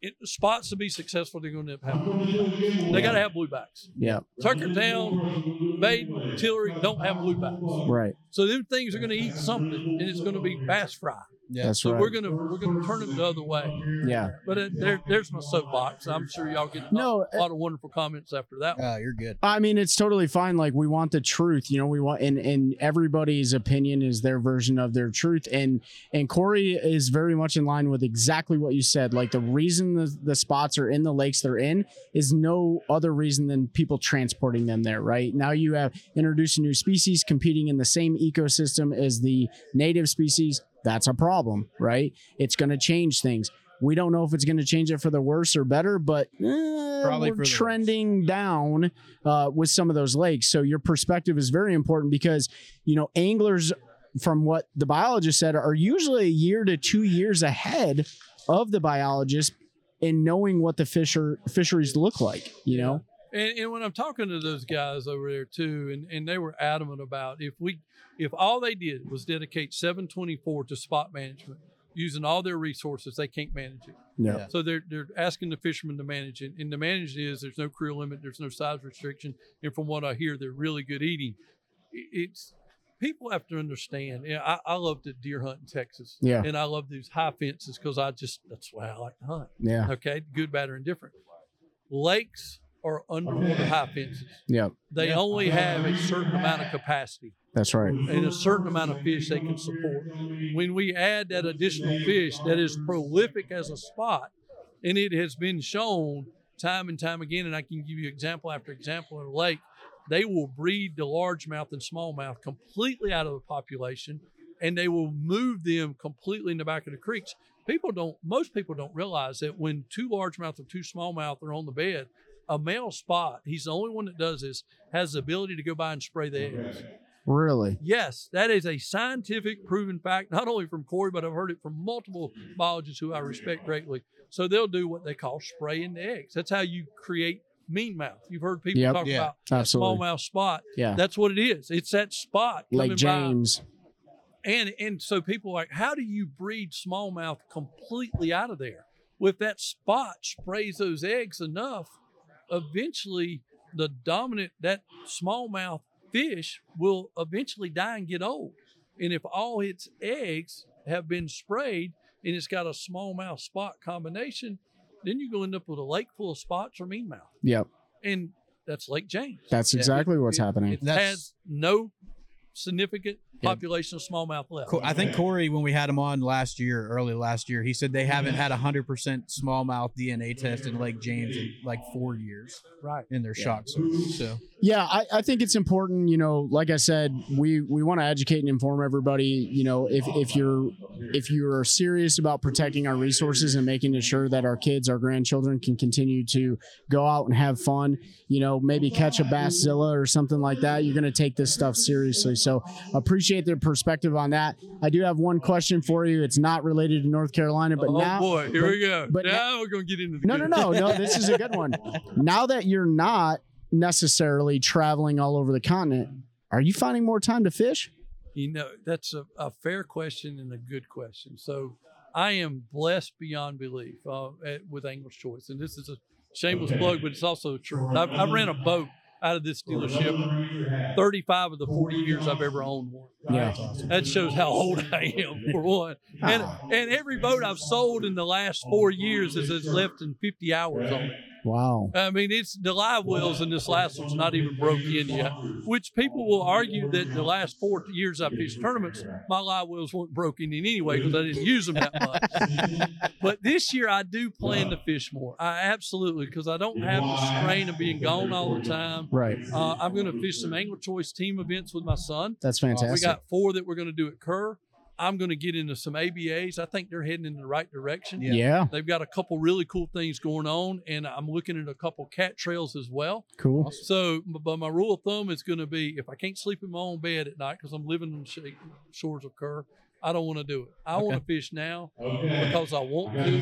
It, spots to be successful, they're going to have they got to have bluebacks. Yeah. Tuckertown, Badin, Tillery don't have bluebacks, Right. so them things are going to eat something, and it's going to be bass fry. Yeah. That's So right. we're gonna we're gonna turn it the other way. yeah. But it, there, there's my soapbox. I'm sure y'all get a No, lot of wonderful comments after that. one. Uh, you're good. I mean, it's totally fine. Like we want the truth, you know. We want, and and everybody's opinion is their version of their truth. And and Corey is very much in line with exactly what you said. Like the reason the, the spots are in the lakes they're in is no other reason than people transporting them there. Right now, you have introduced a new species competing in the same ecosystem as the native species. That's a problem, right? It's going to change things. We don't know if it's going to change it for the worse or better, but eh, Probably we're trending down uh, with some of those lakes. So your perspective is very important because you know anglers, from what the biologist said, are usually a year to two years ahead of the biologist in knowing what the fisher fisheries look like. You know, And, and when I'm talking to those guys over there too, and, and they were adamant about if we if all they did was dedicate 724 to spot management using all their resources, they can't manage it. yeah, Yeah. So they're they're asking the fishermen to manage it, and to manage it is there's no creel limit, there's no size restriction, and from what I hear, they're really good eating. It's people have to understand. Yeah, I, I love to deer hunt in Texas, Yeah. and I love these high fences because I just that's why I like to hunt. yeah, Okay, good, bad, or indifferent. Lakes are underwater high fences. yeah. They only have a certain amount of capacity That's right. and a certain amount of fish they can support. When we add that additional fish that is prolific as a spot, and it has been shown time and time again, and I can give you example after example in a lake, they will breed the largemouth and smallmouth completely out of the population, and they will move them completely in the back of the creeks. People don't, most people don't realize that when two largemouth or two smallmouth are on the bed, a male spot, he's the only one that does this, has the ability to go by and spray the eggs. Really. Yes, that is a scientific proven fact, not only from Corey, but I've heard it from multiple biologists who I respect greatly. So they'll do what they call spraying the eggs. That's how you create mean mouth. You've heard people Yep. talk Yeah, about absolutely. smallmouth spot. Yeah. That's what it is. It's that spot coming Lake by. James. And and so people are like, how do you breed smallmouth completely out of there? Well, if that spot sprays those eggs enough, eventually the dominant that smallmouth fish will eventually die and get old. And if all its eggs have been sprayed and it's got a smallmouth spot combination, then you're going to end up with a lake full of spots or mean mouth. Yep. And that's Lake James. That's Yeah. exactly what's It- happening. It That's- has no significant Yeah. population of smallmouth left. I think Corey, when we had him on last year, early last year, he said they haven't had a hundred percent smallmouth DNA test in Lake James in like four years Right. in their shock zone. So Yeah, I, I think it's important. You know, like I said, we we want to educate and inform everybody. You know, if if you're if you're serious about protecting our resources and making sure that our kids, our grandchildren, can continue to go out and have fun, you know, maybe catch a basszilla or something like that. You're going to take this stuff seriously. So appreciate their perspective on that. I do have one question for you. It's not related to North Carolina, but oh now, boy, here but- we go. but now we're going to get into the no, good. no, no, no. This is a good one. Now that you're not necessarily traveling all over the continent, are you finding more time to fish? You know, that's a, a fair question and a good question. So I am blessed beyond belief uh, at, with Angler's Choice. And this is a shameless plug, but it's also true. I've, I ran a boat out of this dealership 35 of the 40 years I've ever owned one. Yeah. That shows how old I am, for one. And and every boat I've sold in the last four years is has left in 50 hours on it. Wow. I mean, it's the live wells in this last one's not even broke in yet, which people will argue that the last four years I fished tournaments, my live wells weren't broken in anyway because I didn't use them that much. but this year I do plan to fish more. I absolutely because I don't have the strain of being gone all the time. Right. Uh, I'm going to fish some Angler Choice team events with my son. That's fantastic. We got four that we're going to do at Kerr. I'm going to get into some ABAs. I think they're heading in the right direction. yeah. yeah. They've got a couple really cool things going on, and I'm looking at a couple CATT trails as well. Cool. So, but my rule of thumb is going to be if I can't sleep in my own bed at night because I'm living on the shores of Kerr, I don't want to do it. I want to fish now because I want to,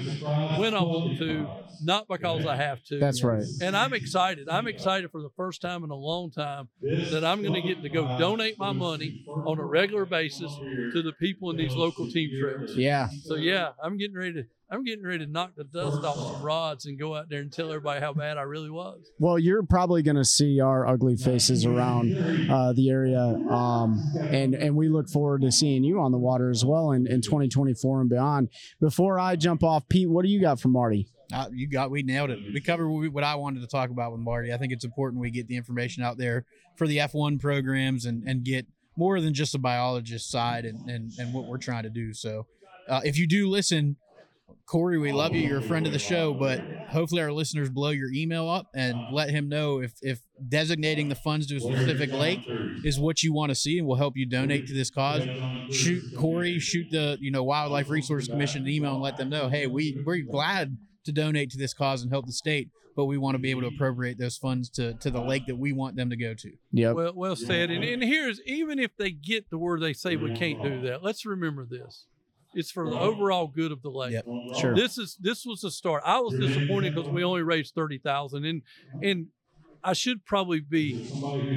when I want to, not because I have to. That's right. And I'm excited. I'm excited for the first time in a long time that I'm going to get to go donate my money on a regular basis to the people in these local team trails. Yeah. So yeah, I'm getting ready to I'm getting ready to knock the dust off some rods and go out there and tell everybody how bad I really was. Well, you're probably going to see our ugly faces around uh, the area, um, and and we look forward to seeing you on the water as well in, in 2024 and beyond. Before I jump off, Pete, what do you got for Marty? Uh, you got we nailed it. We covered what, I wanted to talk about with Marty. I think it's important we get the information out there for the F1 programs and and get more than just a biologist side and and, and what we're trying to do. So, uh, if you do listen, Corey, we love you. You're a friend of the show, but hopefully our listeners blow your email up and let him know if if designating the funds to a specific lake is what you want to see and will help you donate to this cause. Shoot Corey, shoot the you know Wildlife Resource Commission an email and let them know, hey, we we're glad to donate to this cause and help the state, but we want to be able to appropriate those funds to to the lake that we want them to go to. Yeah. Well, well said. And, and here's even if they get to where they say we can't do that, let's remember this: it's for the overall good of the lake. Yep. Sure. This is this was the start. I was disappointed because we only raised thirty thousand, and and I should probably be,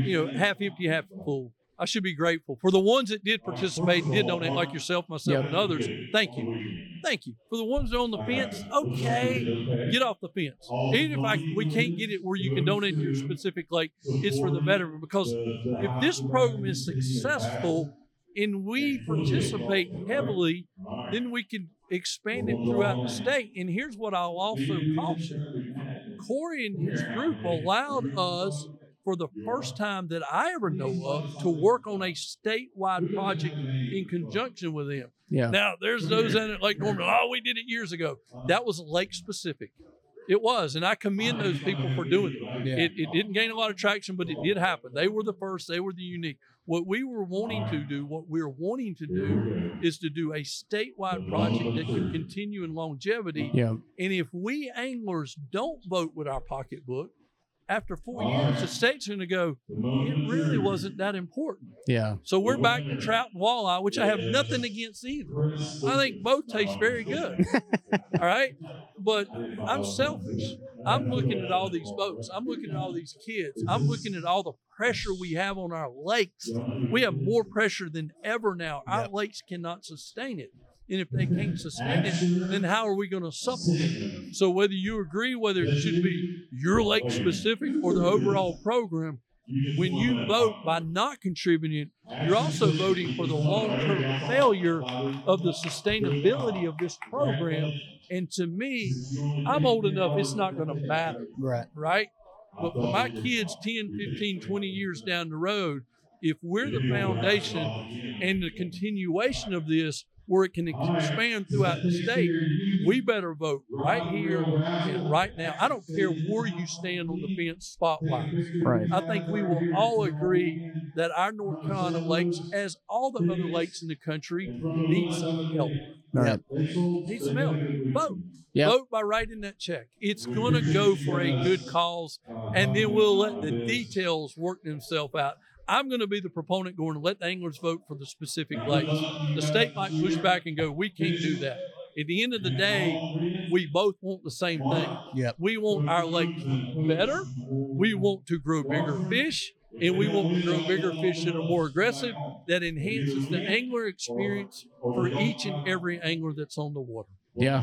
you know, half empty, half full. I should be grateful for the ones that did participate and did donate, like yourself, myself, Yep. and others. Thank you, thank you. For the ones that are on the fence, okay, get off the fence. Even if I we can't get it where you can donate to your specific lake, it's for the betterment. Because if this program is successful and we participate heavily, then we can expand it throughout the state. And here's what I'll also caution Corey and his group allowed us, for the first time that I ever know of, to work on a statewide project in conjunction with them. Yeah. Now, there's those in it Lake Norman, oh, we did it years ago. That was lake specific. It was, and I commend those people for doing it. Yeah. It, it didn't gain a lot of traction, but it did happen. They were the first, they were the unique. What we were wanting to do, what we're wanting to do, is to do a statewide project that can continue in longevity. Yeah. And if we anglers don't vote with our pocketbook, after four years, the state's going to go, it really wasn't that important. Yeah. So we're back to trout and walleye, which I have nothing against either. I think both taste very good. all right. But I'm selfish. I'm looking at all these boats. I'm looking at all these kids. I'm looking at all the pressure we have on our lakes. We have more pressure than ever now. Our lakes cannot sustain it. And if they can't sustain it, then how are we going to supplement? So whether you agree whether it should be your lake specific or the overall program, when you vote by not contributing, you're also voting for the long-term failure of the sustainability of this program. And to me, I'm old enough, it's not going to matter Right. right? But for my kids 10, 15, 20 years down the road, if we're the foundation and the continuation of this, where it can expand throughout the state, we better vote right here and right now. I don't care where you stand on the fence spot wise. Right. I think we will all agree that our North Carolina lakes, as all the other lakes in the country, need some help. All right. Need some help. Vote. Yep. Vote by writing that check. It's going to go for a good cause, and then we'll let the details work themselves out. I'm going to be the proponent going to let the anglers vote for the specific lakes. The state might push back and go, we can't do that. At the end of the day, we both want the same thing. Yep. We want our lake better. We want to grow bigger fish, and we want to grow bigger fish that are more aggressive, that enhances the angler experience for each and every angler that's on the water. Yeah.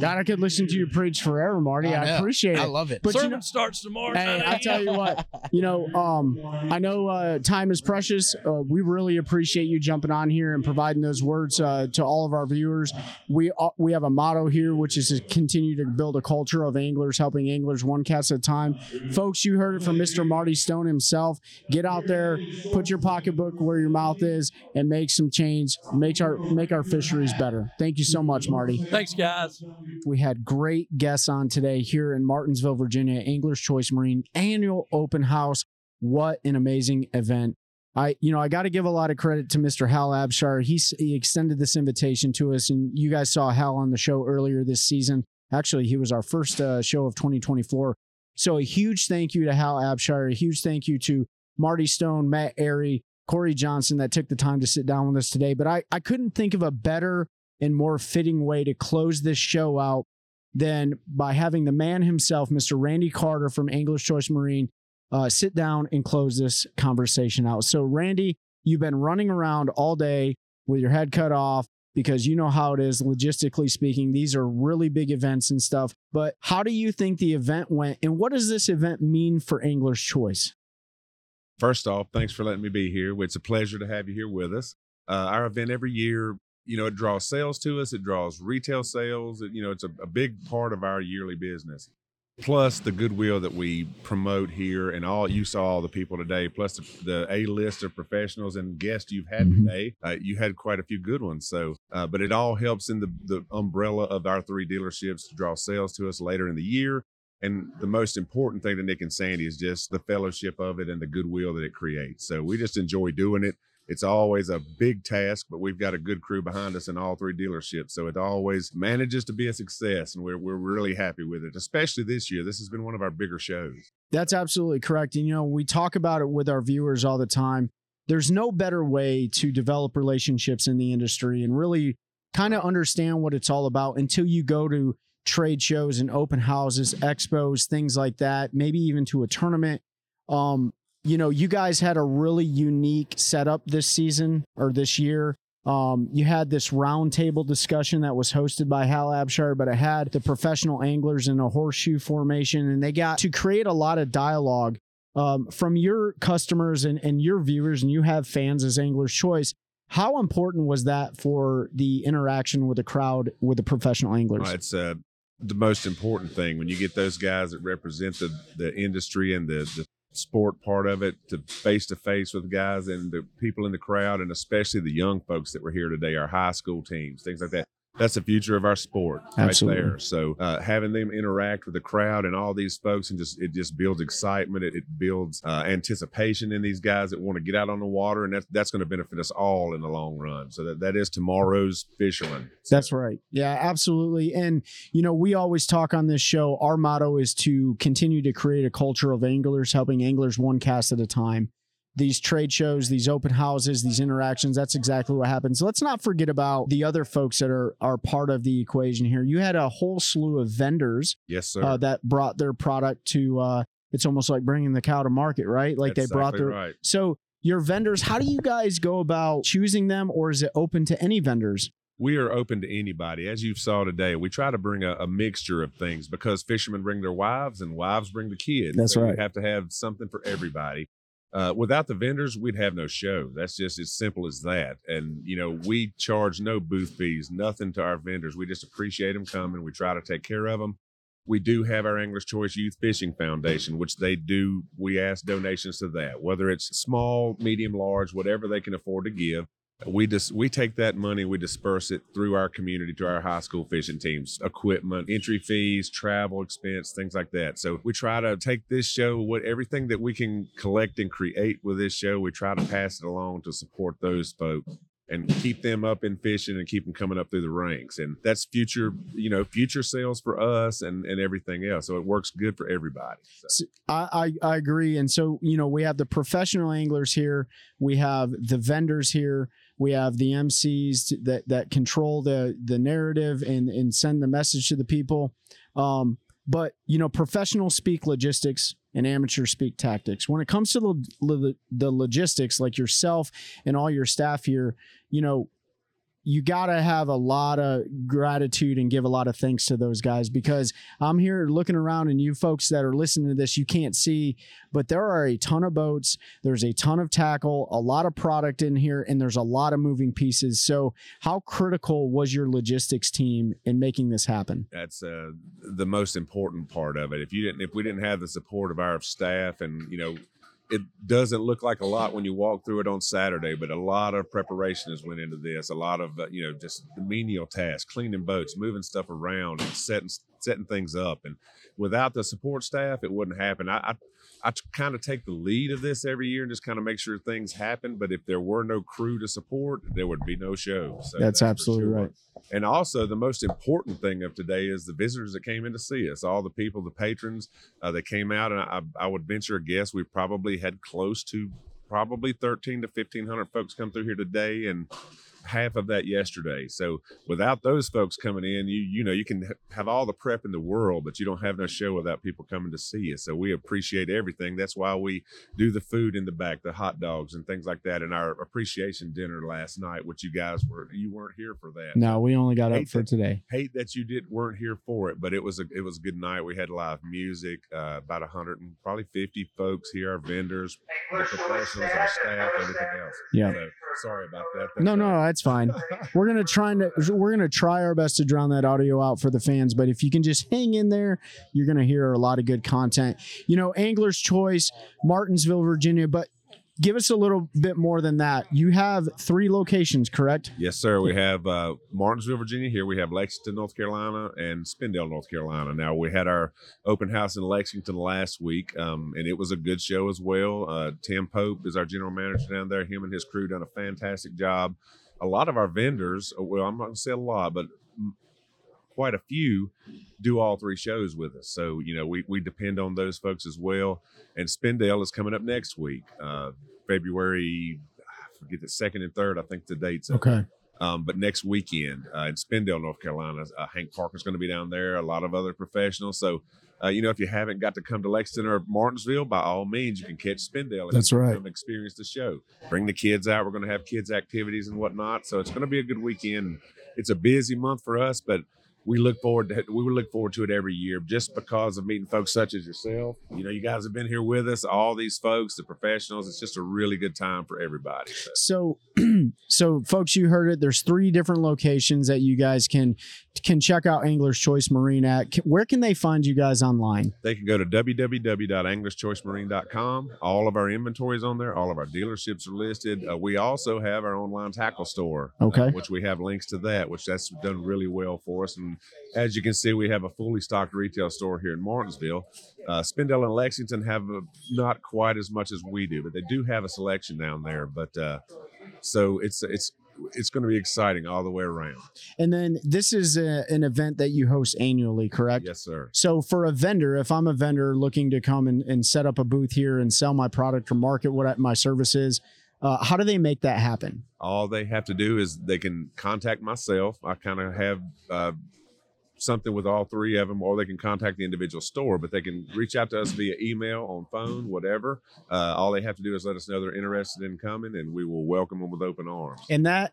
God, I could listen to you preach forever, Marty. I, I know. appreciate I love it. But you know- starts tomorrow. Hey, 9 I tell you what, you know, um, I know uh, time is precious. Uh, we really appreciate you jumping on here and providing those words uh, to all of our viewers. We uh, we have a motto here, which is to continue to build a culture of anglers, helping anglers one cast at a time. Folks, you heard it from Mr. Marty Stone himself. Get out there, put your pocketbook where your mouth is, and make some change. Make our make our fisheries better. Thank you so much, Marty. Thanks, guys. We had great guests on today here in Martinsville, Virginia, Anglers Choice Marine annual open house. What an amazing event. I, you know, I got to give a lot of credit to Mr. Hal Abshire. He, he extended this invitation to us, and you guys saw Hal on the show earlier this season. Actually, he was our first uh, show of 2024. So a huge thank you to Hal Abshire. A huge thank you to Marty Stone, Matt Arey, Corey Johnston that took the time to sit down with us today. But I, I couldn't think of a better and more fitting way to close this show out than by having the man himself, Mr. Randy Carter from Anglers Choice Marine, uh, sit down and close this conversation out. So, Randy, you've been running around all day with your head cut off because you know how it is, logistically speaking. These are really big events and stuff. But how do you think the event went, and what does this event mean for Anglers Choice? First off, thanks for letting me be here. It's a pleasure to have you here with us. Uh, our event every year, you know, it draws sales to us. It draws retail sales. It, you know, it's a, a big part of our yearly business. Plus the goodwill that we promote here, and all you saw all the people today. Plus the, the a list of professionals and guests you've had Mhm. today. Uh, you had quite a few good ones. So, uh, but it all helps in the the umbrella of our three dealerships to draw sales to us later in the year. And the most important thing to Nick and Sandy is just the fellowship of it and the goodwill that it creates. So we just enjoy doing it. It's always a big task, but we've got a good crew behind us in all three dealerships. So it always manages to be a success. And we're, we're really happy with it, especially this year. This has been one of our bigger shows. That's absolutely correct. And, you know, we talk about it with our viewers all the time. There's no better way to develop relationships in the industry and really kind of understand what it's all about until you go to trade shows and open houses, expos, things like that, maybe even to a tournament. Um, you know, you guys had a really unique setup this season or this year. Um, you had this roundtable discussion that was hosted by Hal Abshire, but it had the professional anglers in a horseshoe formation, and they got to create a lot of dialogue um, from your customers and, and your viewers, and you have fans as Angler's Choice. How important was that for the interaction with the crowd with the professional anglers? Uh, It's uh, the most important thing when you get those guys that represent the, the industry and the, the sport part of it to face to face with guys and the people in the crowd, and especially the young folks that were here today, our high school teams, things like that. That's the future of our sport Absolutely. right there. So uh, having them interact with the crowd and all these folks and just it just builds excitement. It, it builds uh, anticipation in these guys that want to get out on the water, and that's that's going to benefit us all in the long run. So that, that is tomorrow's fisherman. That's right. Yeah, absolutely. And, you know, we always talk on this show. Our motto is to continue to create a culture of anglers, helping anglers one cast at a time. These trade shows, these open houses, these interactions, that's exactly what happens. Let's not forget about the other folks that are, are part of the equation here. You had a whole slew of vendors Yes, sir. uh, that brought their product to, uh, it's almost like bringing the cow to market, right? Like That's they brought exactly their, right. so your vendors, how do you guys go about choosing them or is it open to any vendors? we are open to anybody. As you saw today, we try to bring a, a mixture of things because fishermen bring their wives and wives bring the kids. That's So right. We have to have something for everybody. Uh, without the vendors, we'd have no show. That's just as simple as that. And you know, we charge no booth fees, nothing to our vendors. We just appreciate them coming. We try to take care of them. We do have our Anglers Choice Youth Fishing Foundation, which they do. We ask donations to that, whether it's small, medium, large, whatever they can afford to give we just we take that money we disperse it through our community to our high school fishing teams equipment entry fees travel expense things like that. So we try to take this show what everything that we can collect and create with this show we try to pass it along to support those folks and keep them up in fishing and keep them coming up through the ranks. And that's future you know future sales for us and and everything else. So it works good for everybody so. I, I I agree. And so, you know, we have the professional anglers here, we have the vendors here, we have the MCs that that control the the narrative and and send the message to the people. Um, but you know, professionals speak logistics and amateurs speak tactics. When it comes to the the logistics, like yourself and all your staff here, you know, you got to have a lot of gratitude and give a lot of thanks to those guys because I'm here looking around and you folks that are listening to this, you can't see, but there are a ton of boats. There's a ton of tackle, a lot of product in here, and there's a lot of moving pieces. So, how critical was your logistics team in making this happen? That's uh, the most important part of it. If you didn't, if we didn't have the support of our staff, and you know, it doesn't look like a lot when you walk through it on Saturday, but a lot of preparation has went into this. A lot of uh, you know just the menial tasks, cleaning boats, moving stuff around, and setting setting things up. And without the support staff, it wouldn't happen. I I, I kind of take the lead of this every year and just kind of make sure things happen. But if there were no crew to support, there would be no show. So That's for absolutely sure. right. And also, the most important thing of today is the visitors that came in to see us. All the people, the patrons uh, that came out, and I, I would venture a guess we probably had close to probably thirteen to fifteen hundred folks come through here today, and half of that yesterday. So without those folks coming in, you you know you can have all the prep in the world, but you don't have no show without people coming to see you. So we appreciate everything. That's why we do the food in the back, the hot dogs and things like that, and our appreciation dinner last night, which you guys were you weren't here for that No, we only got up for that- today. hate that you did weren't here for it, but it was a it was a good night. We had live music, uh, about a hundred and probably fifty folks here, our vendors, the professionals, our staff, everything else. Yeah. So, sorry about that. No, That's, no, uh, that's fine. We're gonna try to we're gonna try our best to drown that audio out for the fans. But if you can just hang in there, you're gonna hear a lot of good content. You know, Angler's Choice, Martinsville, Virginia. But give us a little bit more than that. You have three locations, correct? Yes, sir. We have uh, Martinsville, Virginia. Here we have Lexington, North Carolina, and Spindale, North Carolina. Now we had our open house in Lexington last week, um, and it was a good show as well. Uh, Tim Pope is our general manager down there. Him and his crew done a fantastic job. A lot of our vendors, uh, well, I'm not going to say a lot, but quite a few do all three shows with us. So, you know, we, we depend on those folks as well. And Spindale is coming up next week, uh, February, I forget the second and third, I think the dates. Okay. Um, but next weekend uh, in Spindale, North Carolina, uh, Hank Parker's going to be down there. A lot of other professionals. So, uh, you know, if you haven't got to come to Lexington or Martinsville, by all means, you can catch Spindale. and That's right. Come experience the show. Bring the kids out. We're going to have kids activities and whatnot. So it's going to be a good weekend. It's a busy month for us, but we look forward to we look forward to it every year just because of meeting folks such as yourself. You know, you guys have been here with us, all these folks, the professionals. It's just a really good time for everybody. So, So, so folks, you heard it. There's three different locations that you guys can can check out Angler's Choice Marine at. Where can they find you guys online? They can go to www.anglerschoicemarine.com. All of our inventory is on there. All of our dealerships are listed. Uh, we also have our online tackle store, uh, Okay. which we have links to that, which that's done really well for us. And as you can see, we have a fully stocked retail store here in Martinsville. Uh, Spindale and Lexington have uh not quite as much as we do, but they do have a selection down there. But uh, so it's it's it's going to be exciting all the way around. And then this is a, an event that you host annually, correct? Yes, sir. So for a vendor, if I'm a vendor looking to come and, and set up a booth here and sell my product or market what I- my services, uh, how do they make that happen? all they have to do is they can contact myself. I kind of have uh, something with all three of them, or they can contact the individual store. But they can reach out to us via email, on phone, whatever. Uh, all they have to do is let us know they're interested in coming, and we will welcome them with open arms. And that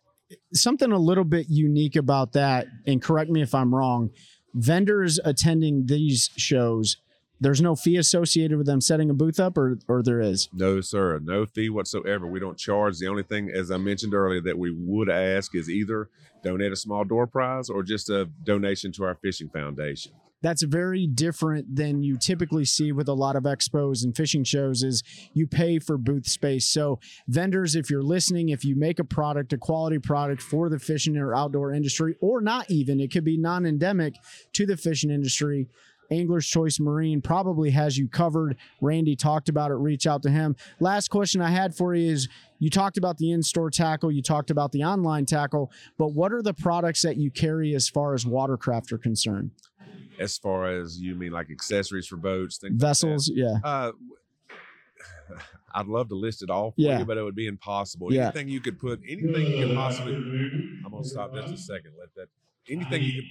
something a little bit unique about that, and correct me if I'm wrong, vendors attending these shows, there's no fee associated with them setting a booth up, or or there is. No, sir, no fee whatsoever. We don't charge. The only thing, as I mentioned earlier, that we would ask is either donate a small door prize or just a donation to our fishing foundation. that's very different than you typically see with a lot of expos and fishing shows is you pay for booth space so vendors if you're listening if you make a product a quality product for the fishing or outdoor industry or not even it could be non-endemic to the fishing industry Angler's Choice Marine probably has you covered. Randy talked about it. Reach out to him. Last question I had for you is you talked about the in store tackle, you talked about the online tackle, but what are the products that you carry as far as watercraft are concerned? As far as you mean, like accessories for boats, things like? Vessels, yeah. Uh, I'd love to list it all for Yeah. you, but it would be impossible. Yeah. Anything you could put, anything you could possibly. I'm gonna stop just a second. Let that. Anything you could.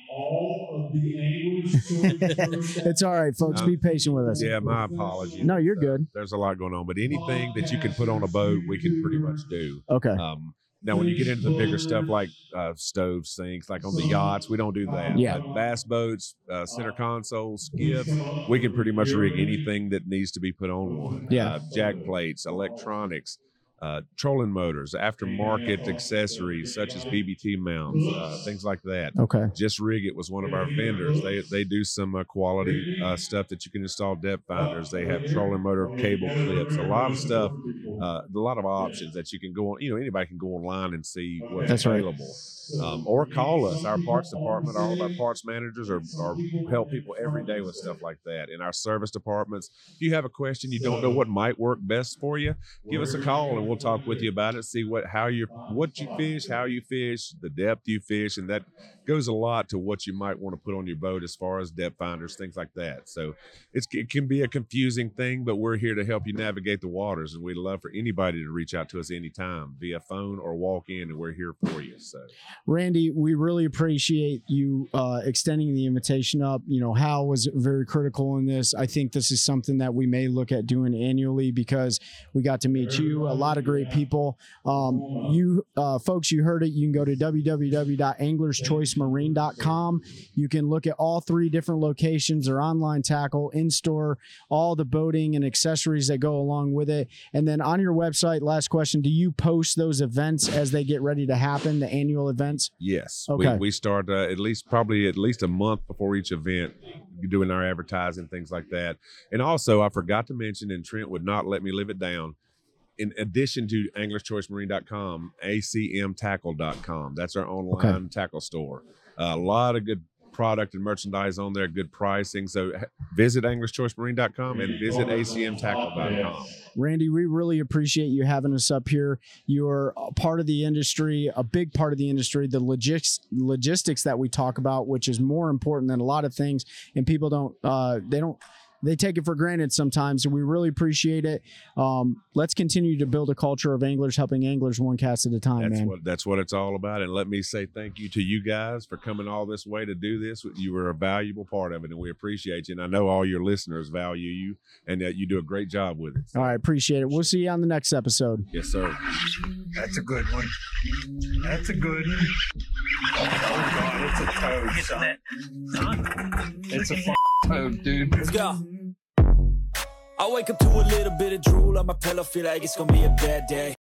it's all right, folks. Be patient with us. Yeah, my apologies. No, you're Uh, good. There's a lot going on, but anything that you can put on a boat, we can pretty much do. Okay. Um, Now, when you get into the bigger stuff like uh, stove sinks, like on the yachts, we don't do that. Yeah. But bass boats, uh, center consoles, skiffs, we can pretty much rig anything that needs to be put on one. Yeah. Uh, jack plates, electronics, uh, trolling motors, aftermarket accessories such as BBT mounts, uh, things like that. Okay. Just Rig It was one of our vendors. They they do some uh, quality uh, stuff that you can install depth finders. They have trolling motor cable clips, a lot of stuff, uh, a lot of options that you can go on. You know, anybody can go online and see what's That's right. available. Um, or call us. Our parts department, all of our parts managers are, are help people every day with stuff like that. In our service departments, if you have a question you don't know what might work best for you, give us a call and we'll talk with you about it. See what how you what you fish, how you fish, the depth you fish, and that goes a lot to what you might want to put on your boat as far as depth finders, things like that. So it can be a confusing thing, but we're here to help you navigate the waters, and we'd love for anybody to reach out to us anytime via phone or walk in, and we're here for you. So. Randy, we really appreciate you uh, extending the invitation up. You know, Hal was very critical in this. I think this is something that we may look at doing annually because we got to meet you, a lot of great people. Um, you uh, folks, you heard it. You can go to www.anglerschoicemarine.com. You can look at all three different locations, or online tackle, in store, all the boating and accessories that go along with it. And then on your website, last question, do you post those events as they get ready to happen, the annual events? Yes. Okay. We, we start uh, at least probably at least a month before each event doing our advertising, things like that. And also, I forgot to mention, and Trent would not let me live it down. In addition to anglerschoicemarine.com, acmtackle.com. That's our online tackle store. a lot of good product and merchandise on there, good pricing. So visit anglerschoicemarine.com and visit acmtackle.com. Randy, we really appreciate you having us up here. You're a part of the industry, a big part of the industry, the logis- logistics that we talk about, which is more important than a lot of things. And people don't, uh, they don't, they take it for granted sometimes. And we really appreciate it. Um, let's continue to build a culture of anglers helping anglers one cast at a time, That's man. what that's what it's all about. And let me say thank you to you guys for coming all this way to do this. You were a valuable part of it, and we appreciate you. And I know all your listeners value you, and that you do a great job with it. All right, appreciate it. We'll see you on the next episode. Yes, sir. That's a good one. That's a good one. Oh God, it's a toad, son. It's a f- toad, dude. Let's go. I wake up to a little bit of drool on my pillow, feel like it's gonna be a bad day.